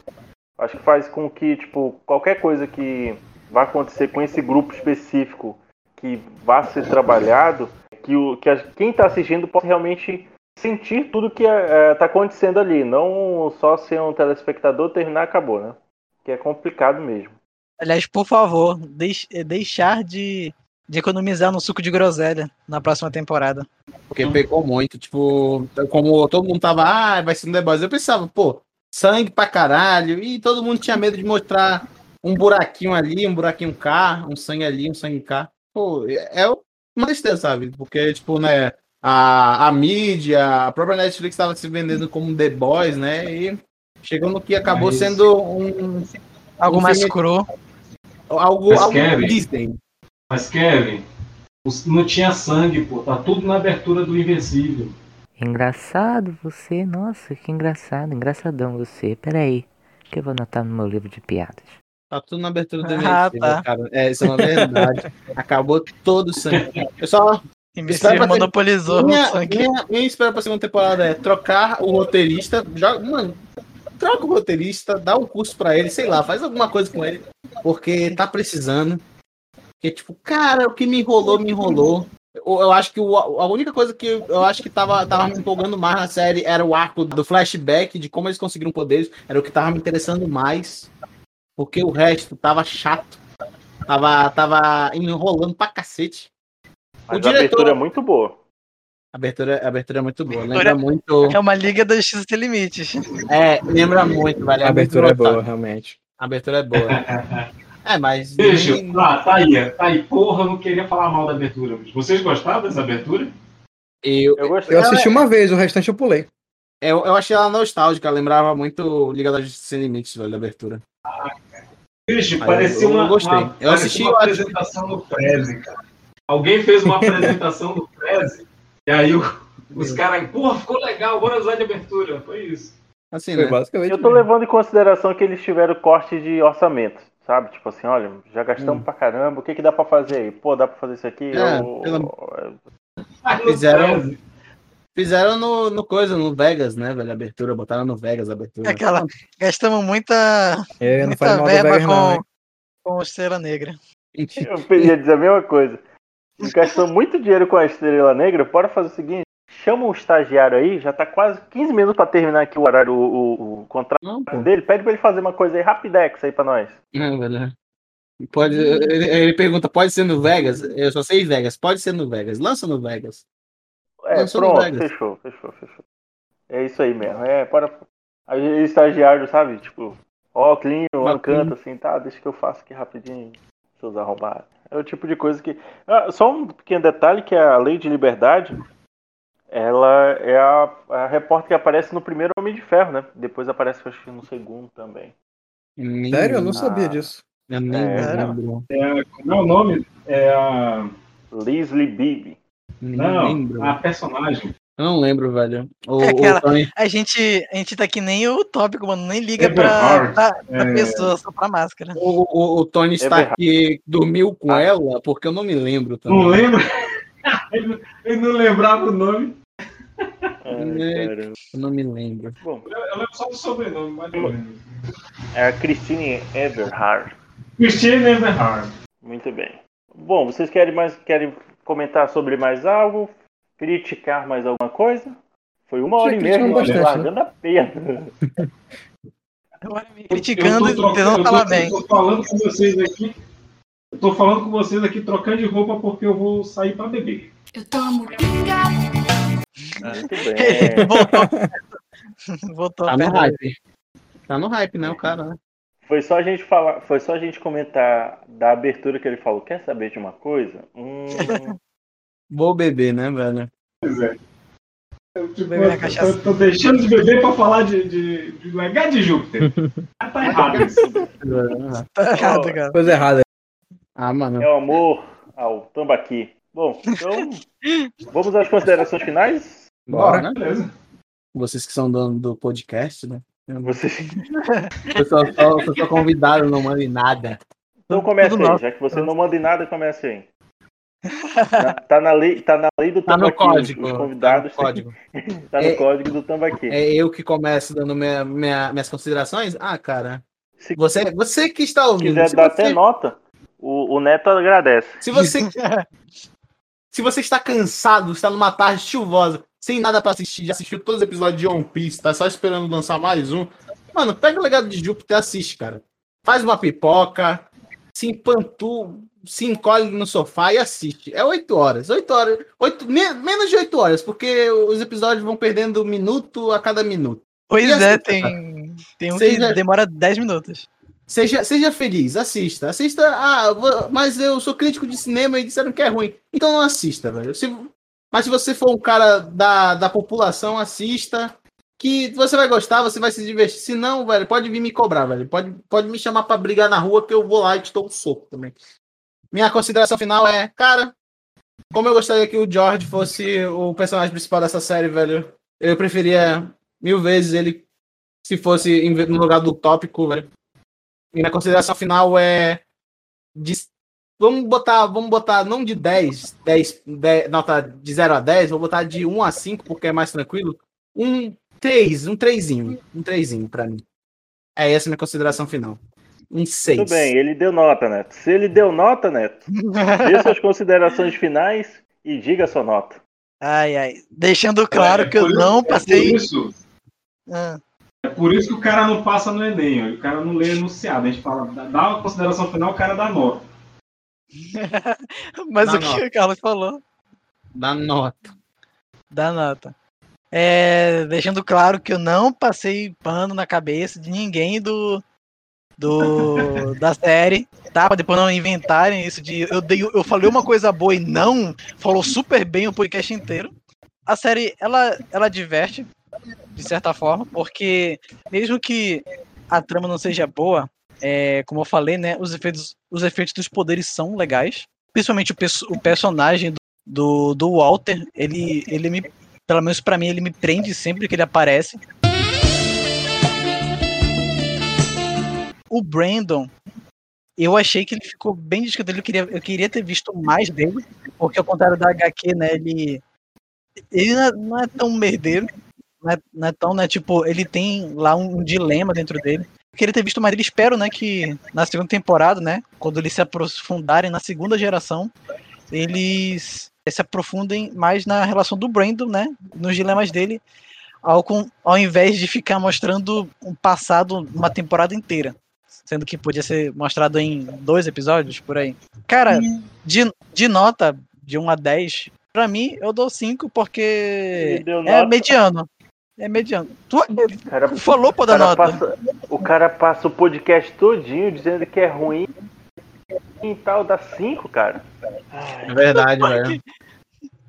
Acho que faz com que, tipo, qualquer coisa que vai acontecer com esse grupo específico que vá ser trabalhado, que, o, que a, quem está assistindo possa realmente sentir tudo que está acontecendo ali, não só ser um telespectador, terminar acabou, né? Que é complicado mesmo. Aliás, por favor, deix, deixar de, de economizar no suco de groselha na próxima temporada. Porque pegou muito, tipo, como todo mundo tava, ah, vai ser um The Boys, eu pensava, pô, sangue pra caralho, e todo mundo tinha medo de mostrar um buraquinho ali, um buraquinho cá, um sangue ali, um sangue cá. Pô, é uma tristeza, sabe? Porque, tipo, né, a, a mídia, a própria Netflix estava se vendendo como The Boys, né? E chegou no que acabou Mas- sendo um. Algo um mais filme- cru. Algo, Mas, algo Kevin, Disney. Mas, Kevin, não tinha sangue, pô. Tá tudo na abertura do Invencível. Engraçado você, nossa, que engraçado, engraçadão você. Peraí, que eu vou anotar no meu livro de piadas. Tá tudo na abertura do Ah, Invencível, tá. cara. É, isso é uma verdade. Acabou todo o sangue. Eu só. Invencível ter- monopolizou o Minha, sangue. minha, minha espera pra segunda temporada é trocar o roteirista. Joga, mano, troca o roteirista, dá um curso pra ele, sei lá, faz alguma coisa com ele. Porque tá precisando. Porque, tipo, cara, o que me enrolou, me enrolou. Eu, eu acho que o- a única coisa que eu acho que tava, tava me empolgando mais na série era o arco do flashback, de como eles conseguiram poderes. Era o que tava me interessando mais. Porque o resto tava chato. Tava, tava enrolando pra cacete. Mas O a diretor- abertura é muito boa. A abertura, a abertura é muito boa. Abertura- Lembra muito. É uma liga da Justiça Sem Limites. É, lembra muito, velho. A É abertura é muito boa, realmente. A abertura é boa. É, mas. Bicho, nem- tá, tá aí, tá aí. Porra, eu não queria falar mal da abertura. bicho. Vocês gostaram dessa abertura? Eu, Eu. Eu assisti uma vez, o restante eu pulei. eu, eu achei ela nostálgica, lembrava muito Liga da Justiça Sem Limites, velho, a abertura. Bicho, Mas parecia eu uma, gostei. uma, Eu assisti, uma eu acho- apresentação do Prezi, cara. Alguém fez uma apresentação do Prezi, e aí o- os caras, porra, ficou legal, bora usar de abertura. Foi isso. Assim, Foi né? basicamente. Eu tô levando em consideração que eles tiveram corte de orçamento, sabe? Tipo assim, olha, já gastamos pra caramba, o que que dá pra fazer aí? Pô, dá pra fazer isso aqui? É, Eu- Fizeram- Fizeram no, no coisa, no Vegas, né, velho? Abertura, botaram no Vegas a abertura. Aquela, gastamos muita, É, não muita verba Vegas, não, hein? com, com Estrela Negra. Eu ia dizer a mesma coisa. Gastou muito dinheiro com a Estrela Negra, bora fazer o seguinte, chama um estagiário aí, já tá quase 15 minutos pra terminar aqui o horário, o, o, o contrato Não, dele, pede pra ele fazer uma coisa aí, rapidex aí pra nós. Não, velho. Pode, ele, ele pergunta, pode ser no Vegas? Eu só sei Vegas, pode ser no Vegas. Lança no Vegas. É, Lançou no pronto, Vegas. fechou, fechou, fechou. É isso aí mesmo. É, para. O estagiário, sabe? Tipo, ó, clean, Bacana. canto, assim, tá, deixa que eu faço aqui rapidinho, seus arrombados. É o tipo de coisa que. Ah, só um pequeno detalhe que a lei de liberdade, ela é a, a repórter que aparece no primeiro Homem de Ferro, né? Depois aparece, acho que no segundo também. Nem- Sério? Eu não Ah. sabia disso. Eu nem É, lembro. é a- como é o nome? É a. Leslie Bibb. Nem Não, lembro. a personagem. Eu não lembro, velho. O, É aquela- o A gente, a gente tá que nem o tópico, mano. Nem liga Everhard, pra, pra, pra é. pessoa, só pra máscara. O, o, o Tony Stark dormiu com ela, porque eu não me lembro também. Não não- ele não lembrava o nome. Ai, caramba. Eu não me lembro. Bom, Eu, eu lembro só do sobrenome, mais ou menos. é a Christine Everhard. Christine Everhard. Muito bem. Bom, vocês querem mais querem comentar sobre mais algo? Criticar mais alguma coisa? Foi uma hora e meia bastante, largando a pena. Agora me criticando e tentando falar tô- bem. eu tô falando com vocês aqui. Eu tô falando com vocês aqui trocando de roupa porque eu vou sair pra beber. Eu tomo pinga. Muito bem. Voltou. Voltou. Tá no hype. Tá no hype, né, o cara, né? Foi só a gente falar, foi só a gente comentar da abertura que ele falou. Quer saber de uma coisa? Hum, Vou beber, né, velho? Pois é. Eu, tipo, eu- tô deixando de beber pra falar de, de, de Legado de Júpiter. Ah, tá errado isso. Tá errado, cara. Coisa errada. Ah, mano. é o amor ao tambaqui. Bom, então vamos às considerações finais. Bora, né? Beleza. Vocês que são dono do podcast, né? Vocês... Eu sou só, eu sou comvidado, não mando em nada. Então comece Tudo aí, nosso. já que você não manda em nada, comece aí. Tá, tá na lei, tá na lei do Tá no tambaqui. código. Os convidados Tá no código. tá no É- código do tambaqui. É eu que começo dando minha, minha- minhas considerações? Ah, cara. Você, você que está Se ouvindo. quiser se dar você- até nota, o, o Neto agradece. Se você, se você está cansado, está numa tarde chuvosa, sem nada pra assistir, já assistiu todos os episódios de One Piece, tá só esperando lançar mais um, mano, pega o legado de Júpiter e assiste, cara. Faz uma pipoca, se empantu, se encolhe no sofá e assiste. É oito horas, oito horas, oito, me- menos de oito horas, porque os episódios vão perdendo minuto a cada minuto. Pois é, assista, tem, tem um Seja- que demora 10 minutos. Seja, seja feliz, assista. Assista. Ah, mas eu sou crítico de cinema e disseram que é ruim. Então não assista, velho. Se- mas se você for um cara da, da população, assista. Que você vai gostar, você vai se divertir. Se não, velho, pode vir me cobrar, velho. Pode, pode me chamar pra brigar na rua que eu vou lá e te dou um soco também. Minha consideração final é, cara, como eu gostaria que o George fosse o personagem principal dessa série, velho. Eu preferia mil vezes ele se fosse no lugar do tópico, velho. E minha consideração final é. De, vamos botar, vamos botar não de 10, 10, 10, nota de 0 a 10, vou botar de 1 a 5, porque é mais tranquilo. Um 3, um 3, um 3 pra mim. É essa a minha consideração final. Um 6. Tudo bem, ele deu nota, Neto. Se ele deu nota, Neto, dê suas considerações finais e diga a sua nota. Ai, ai. Deixando claro É, que eu não é passei. isso, Ah, é por isso que o cara não passa no Enem, ó, o cara não lê enunciado. A gente fala, dá uma consideração final, o cara dá nota. Mas Dá o que nota. o Carlos falou? Dá nota. Dá nota. É, deixando claro que eu não passei pano na cabeça de ninguém do, do da série, tá? Pra depois não inventarem isso de eu, dei, eu falei uma coisa boa e não falou super bem o podcast inteiro. A série, ela, ela diverte, de certa forma, porque mesmo que a trama não seja boa, é, como eu falei, né, os efeitos, os efeitos dos poderes são legais. Principalmente o, perso- o personagem do, do, Walter, ele, ele me, pelo menos pra mim, ele me prende sempre que ele aparece. O Brandon, eu achei que ele ficou bem discreto. Eu queria, eu queria ter visto mais dele, porque ao contrário da HQ, né, ele, ele não é, não é tão merdeiro, não é, não é tão, né, tipo, ele tem lá um, dilema dentro dele. Queria ter visto mais dele, espero, né, que na segunda temporada, né, quando eles se aprofundarem na segunda geração, eles se aprofundem mais na relação do Brandon, né, nos dilemas dele, ao, com, ao invés de ficar mostrando um passado uma temporada inteira. Sendo que podia ser mostrado em dois episódios, por aí. Cara, de, de nota de 1 a 10, pra mim eu dou 5 porque é nota. mediano. É mediano. Tu Cara, falou pra o dar cara nota. passa- o cara passa o podcast todinho dizendo que é ruim e tal, dá 5, cara. É verdade, velho.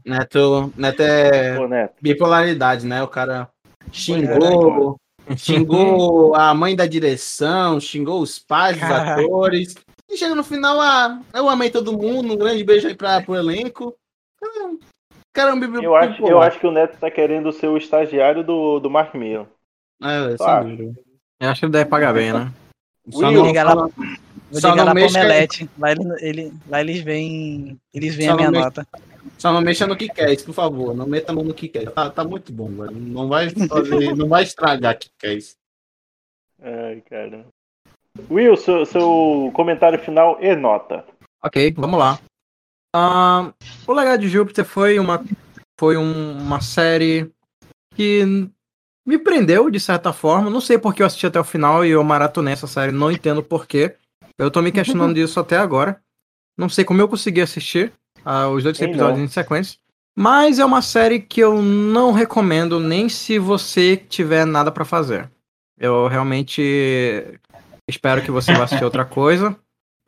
Neto, Neto é Pô, Neto. bipolaridade, né? O cara xingou, xingou a mãe da direção, xingou os pais dos Caralho. atores. E chega no final, ah, eu amei todo mundo, um grande beijo aí pra, pro elenco. Caramba, Eu acho, eu acho que o Neto tá querendo ser o estagiário do, do Mark Millen. É, Só sem acho. Eu acho que ele deve pagar bem, né? Só Vou não, ligar só lá, não- vou só ligar não lá pro mexa- Omelete. Lá, ele, ele- lá eles veem. Eles veem Só a minha mexa- nota. Só não mexa no que quer, por favor. Não meta a mão no que quer. Tá, tá muito bom, velho. Não vai fazer, não vai estragar o que quer isso. Ai, cara. Will, seu, seu comentário final e nota. Ok, vamos lá. Ah, o Legado de Júpiter foi uma, foi um- uma série que me prendeu de certa forma. Não sei porque eu assisti até o final e eu maratonei essa série, não entendo porquê. Eu tô me questionando disso até agora. Não sei como eu consegui assistir ah, os dois episódios não. em sequência. Mas é uma série que eu não recomendo nem se você tiver nada pra fazer. Eu realmente espero que você vá assistir outra coisa.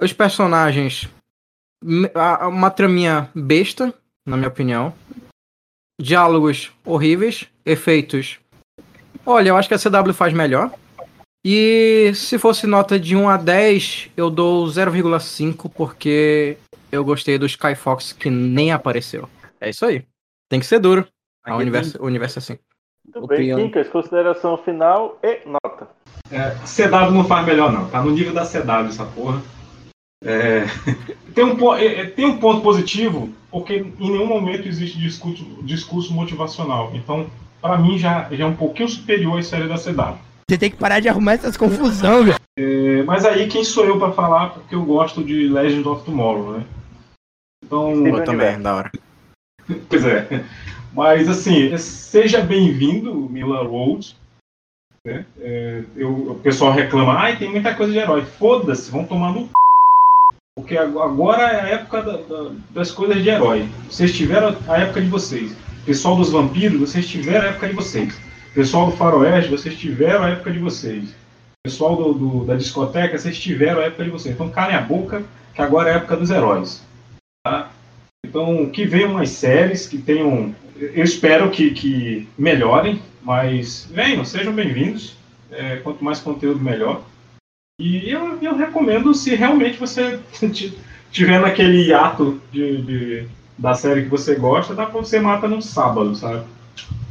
Os personagens uma traminha besta, na minha opinião. Diálogos horríveis, efeitos. Olha, eu acho que a CW faz melhor. E se fosse nota de 1 a 10, eu dou 0,5 porque eu gostei do Sky Fox que nem apareceu. É isso aí. Tem que ser duro. O tem- universo, o universo é assim. Tudo bem. Quincas, consideração final e nota. É, CW não faz melhor, não. Tá no nível da CW essa porra. É, tem, um, é, é, tem um ponto positivo, porque em nenhum momento existe discurso, discurso motivacional. Então, pra mim, já, já é um pouquinho superior à série da CW. Você tem que parar de arrumar essas confusão, velho. É, mas aí quem sou eu para falar porque eu gosto de Legend of Tomorrow, né? Então, Eu também, da hora. Pois é. Mas assim, seja bem-vindo, Mila Road. Né? É, eu- o pessoal reclama, ai, tem muita coisa de herói. Foda-se, vão tomar no c... Porque ag- agora é a época da- da- das coisas de herói. Vocês tiveram a época de vocês. Pessoal dos vampiros, vocês tiveram a época de vocês. Pessoal do faroeste, vocês tiveram a época de vocês. Pessoal do, do- da discoteca, vocês tiveram a época de vocês. Então calem a boca, que agora é a época dos heróis. Tá? Então, que venham mais séries, que tenham. Eu espero que, que melhorem, mas venham, sejam bem-vindos. É, quanto mais conteúdo, melhor. E eu, eu recomendo se realmente você ti- tiver naquele hiato de, de- da série que você gosta, dá pra você mata num sábado, sabe?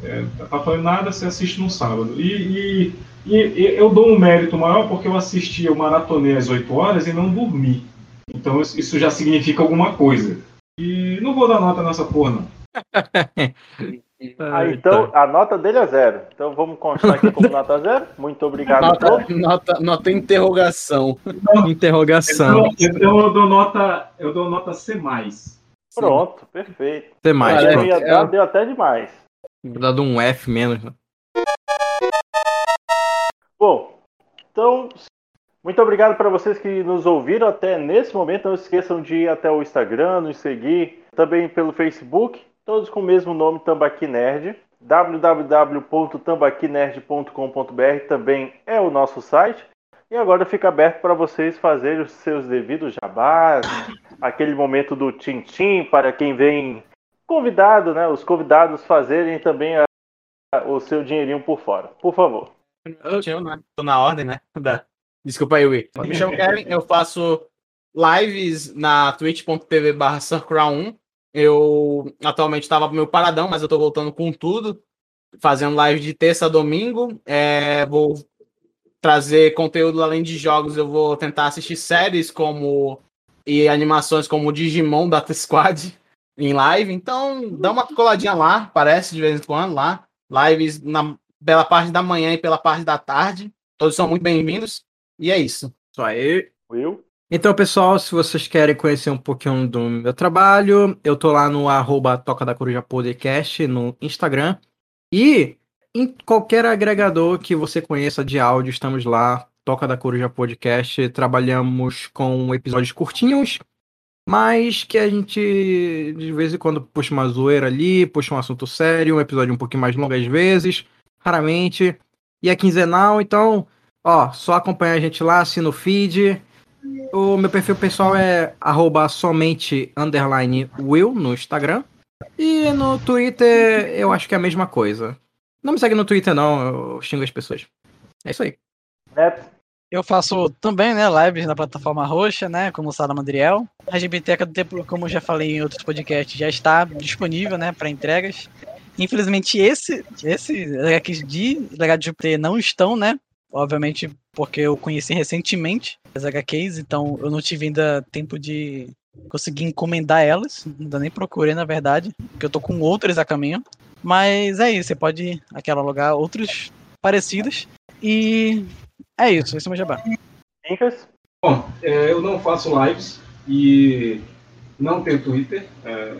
É, não tá fazendo nada, você assiste num sábado. E, e- e eu dou um mérito maior porque eu assisti, eu maratonei às 8 horas e não dormi. Então isso já significa alguma coisa. E não vou dar nota nessa porra, não. Ah, então a nota dele é zero. Então vamos constar aqui como nota zero. Muito obrigado a Nota, todos. nota, nota interrogação. Interrogação. Então eu dou nota, eu dou nota C+. Pronto, perfeito. Tem mais, Eu pronto. ia dar, deu até demais. Dado um F menos. né? Bom, então, muito obrigado para vocês que nos ouviram até nesse momento. Não esqueçam de ir até o Instagram, nos seguir, também pelo Facebook, todos com o mesmo nome, Tambaqui Nerd. www.tambaquinerd.com.br também é o nosso site. E agora fica aberto para vocês fazerem os seus devidos jabás, aquele momento do tim-tim para quem vem convidado, né? Os convidados fazerem também a- o seu dinheirinho por fora. Por favor. Eu, eu, né? Tô na ordem, né? Da- Desculpa aí, Will. Me chamo Kevin, eu faço lives na twitch.tv barra 1. Eu atualmente estava meio paradão, mas eu tô voltando com tudo. Fazendo live de terça a domingo. É, vou trazer conteúdo além de jogos. Eu vou tentar assistir séries como e animações como o Digimon Data Squad em live. Então, dá uma coladinha lá, aparece de vez em quando lá. Lives na, pela parte da manhã e pela parte da tarde. Todos são muito bem-vindos. E é isso. Só aí. Will? Então, pessoal, se vocês querem conhecer um pouquinho do meu trabalho, eu tô lá no arroba Toca da Coruja Podcast no Instagram. E em qualquer agregador que você conheça de áudio, estamos lá. Toca da Coruja Podcast. Trabalhamos com episódios curtinhos, mas que a gente de vez em quando puxa uma zoeira ali, puxa um assunto sério, um episódio um pouquinho mais longo às vezes, raramente. E é quinzenal, então, ó, só acompanhar a gente lá, assina o feed. O meu perfil pessoal é arroba somente underline Will no Instagram. E no Twitter eu acho que é a mesma coisa. Não me segue no Twitter não, eu xingo as pessoas. É isso aí. Neto? Eu faço também, né, lives na plataforma roxa, né, como Sala Mandriel. A Biblioteca do Tempo, como eu já falei em outros podcasts, já está disponível, né, para entregas. Infelizmente esse, esse HQs de Legado de Júpiter não estão, né, obviamente porque eu conheci recentemente as HQs, então eu não tive ainda tempo de conseguir encomendar elas, ainda nem procurei na verdade, porque eu tô com outras a caminho. Mas é isso, você pode aqui alugar outros parecidos e é isso, esse é o meu jabá. Bom, é, eu não faço lives e não tenho Twitter. É,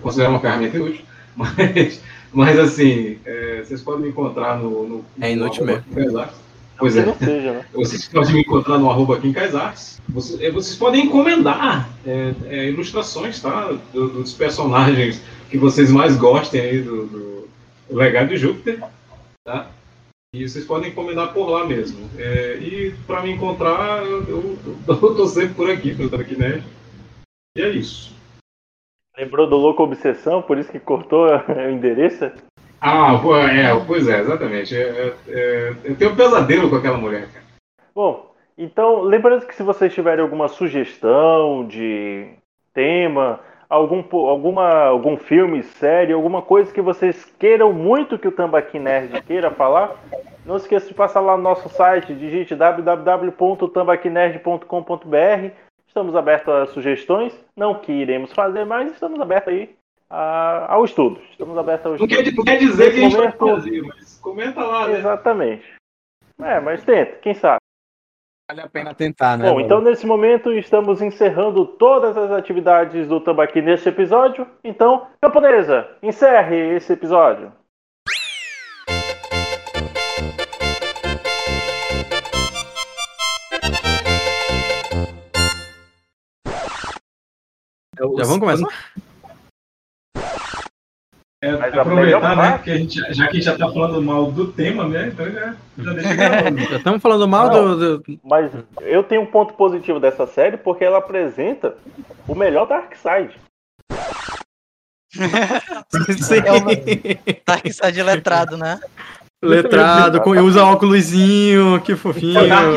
considero uma ferramenta inútil. Mas, mas assim, é, vocês podem me encontrar no. no É inútil Quincas Artes. Pois é. seja, né? Vocês podem me encontrar no arroba Quincas Artes. Vocês, é, vocês podem encomendar é, é, ilustrações, tá? Do- dos personagens que vocês mais gostem aí do, do Legado de Júpiter, tá? E vocês podem encomendar por lá mesmo. É, e para me encontrar, eu, tô sempre por aqui, pelo aqui, né? E é isso. Lembrou do Louco Obsessão, por isso que cortou o endereço? Ah, pô, é, pois é, exatamente. É, é, é, eu tenho um pesadelo com aquela mulher. Bom, então, lembrando que se vocês tiverem alguma sugestão de tema, algum, alguma, algum filme, série, alguma coisa que vocês queiram muito que o Tambaqui Nerd queira falar, não esqueça de passar lá no nosso site, digite www.tambaquinerd.com.br. Estamos abertos a sugestões, não que iremos fazer, mas estamos abertos aí a- ao estudo. Estamos abertos ao Não estudo. quer, não quer dizer Nesse que a gente vai fazer, mas comenta lá, né? Exatamente. É, mas tenta, quem sabe. Vale a pena tentar, né? Bom, então nesse momento estamos encerrando todas as atividades do Tambaqui neste episódio. Então, camponesa, encerre esse episódio. Já vamos começar? É, melhor aproveitar, né? Porque a gente, já que a gente já tá falando mal do tema, né? Então já, já deixa gravando. Já estamos falando mal do, do- Mas eu tenho um ponto positivo dessa série porque ela apresenta o melhor Darkseid. Sim. É uma... Darkseid letrado, né? letrado, com, usa óculosinho, que fofinho. É o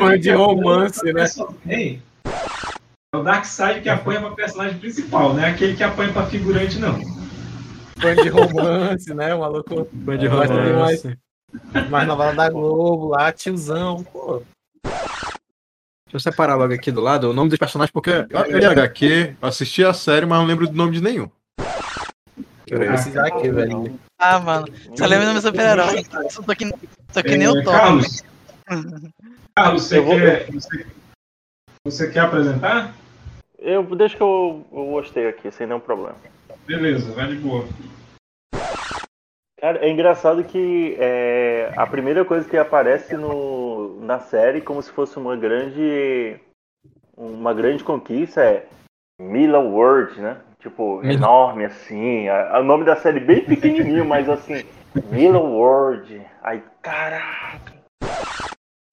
é o de apanha romance, pra né? personagem. É o Darkseid que apanha pra personagem principal, não é aquele que apanha pra figurante, não. Fã de romance, né? O maluco. Fã de Gosta de mais, romance. mais novela da Globo lá, tiozão, pô. Deixa eu separar logo aqui do lado o nome dos personagens, porque Eu li HQ, assisti a série, mas não lembro do nome de nenhum. Eu vou precisar aqui, velho. Ah, mano. Só lembra do meu super-herói. Só tô que, tô que nem o É, Thor. Carlos, Carlos, você, Eu vou- quer, você, você quer apresentar? Eu deixa que eu, eu gostei aqui, sem nenhum problema. Beleza, vai de boa. Cara, é engraçado que é, a primeira coisa que aparece no, na série, como se fosse uma grande uma grande conquista, é Mila World, né? Tipo, Mila. enorme assim. O nome da série bem pequenininho, mas assim, Mila World. Aí, caraca.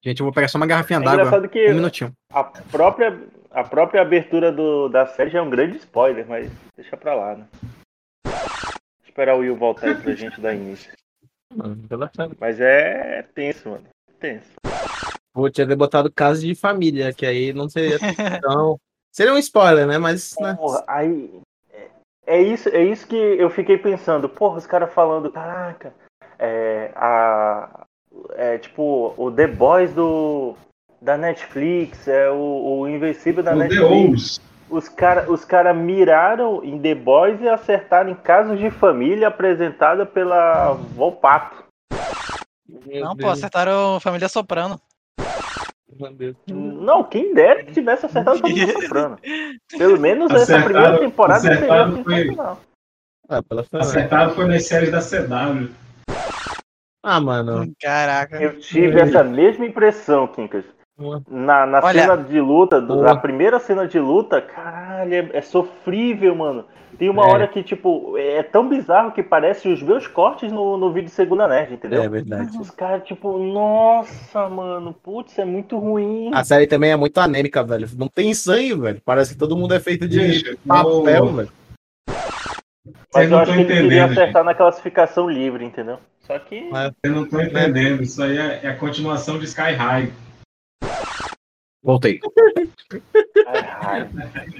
Gente, eu vou pegar só uma garrafinha É d'água. Um minutinho. a própria, a própria abertura do, da série já é um grande spoiler, mas deixa pra lá, né? Esperar o Will voltar aí pra gente dar início. Mas é tenso, mano. Tenso. Vou tinha botado caso de família, que aí não seria tão. Seria um spoiler, né? Mas. Né? Porra, aí. é- É isso, é isso que eu fiquei pensando. Porra, os caras falando, caraca, é, a, é tipo o The Boys do, da Netflix, é o, o Invencível da O Netflix. Os caras os cara miraram em The Boys e acertaram em Casos de Família apresentada pela Volpato. Não, pô, acertaram Família Soprano. Não, quem dera que tivesse acertado Família Soprano. Pelo menos essa Acertaram- primeira temporada seria foi-. Ah, pela Acertado foi nas séries da CW. Ah, mano. Caraca. Eu tive essa mesma impressão, Kinkas. Na, na Olha- cena de luta, Boa. na primeira cena de luta, caralho, é, é sofrível, mano. Tem uma É. hora que, tipo, é tão bizarro que parece os meus cortes no, no vídeo Segunda Nerd, entendeu? É verdade. Os caras, tipo, nossa, mano, putz, é muito ruim. A série também é muito anêmica, velho. Não tem sangue, velho. Parece que todo mundo é feito de Gente, papel, eu- velho. Mas Vocês eu não acho que ele queria acertar na classificação livre, entendeu? Só que. Mas- Eu não tô entendendo. Isso aí é, é a continuação de Sky High. Voltei. Ai,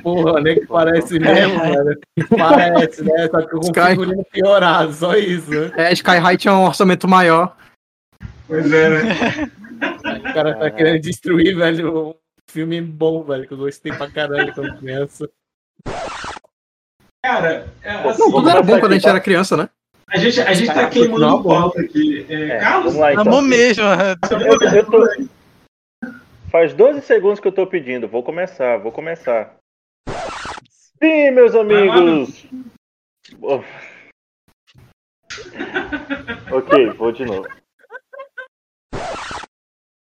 Porra, nem que parece mesmo, velho. Parece, né? Só que com Sky. figurino piorado, só isso, né? É, Sky High tinha um orçamento maior. Pois é, né? O cara tá querendo destruir, velho, um filme bom, velho, que eu gostei pra caralho quando criança. Cara, é, assim, não, Tudo era bom quando a gente era criança, né? A gente, a gente tá queimando pauta aqui. É, É, Carlos, lá então. Amor mesmo. Eu- eu tô- Faz 12 segundos que eu tô pedindo. Vou começar, vou começar. Sim, meus amigos! Ok, vou de novo.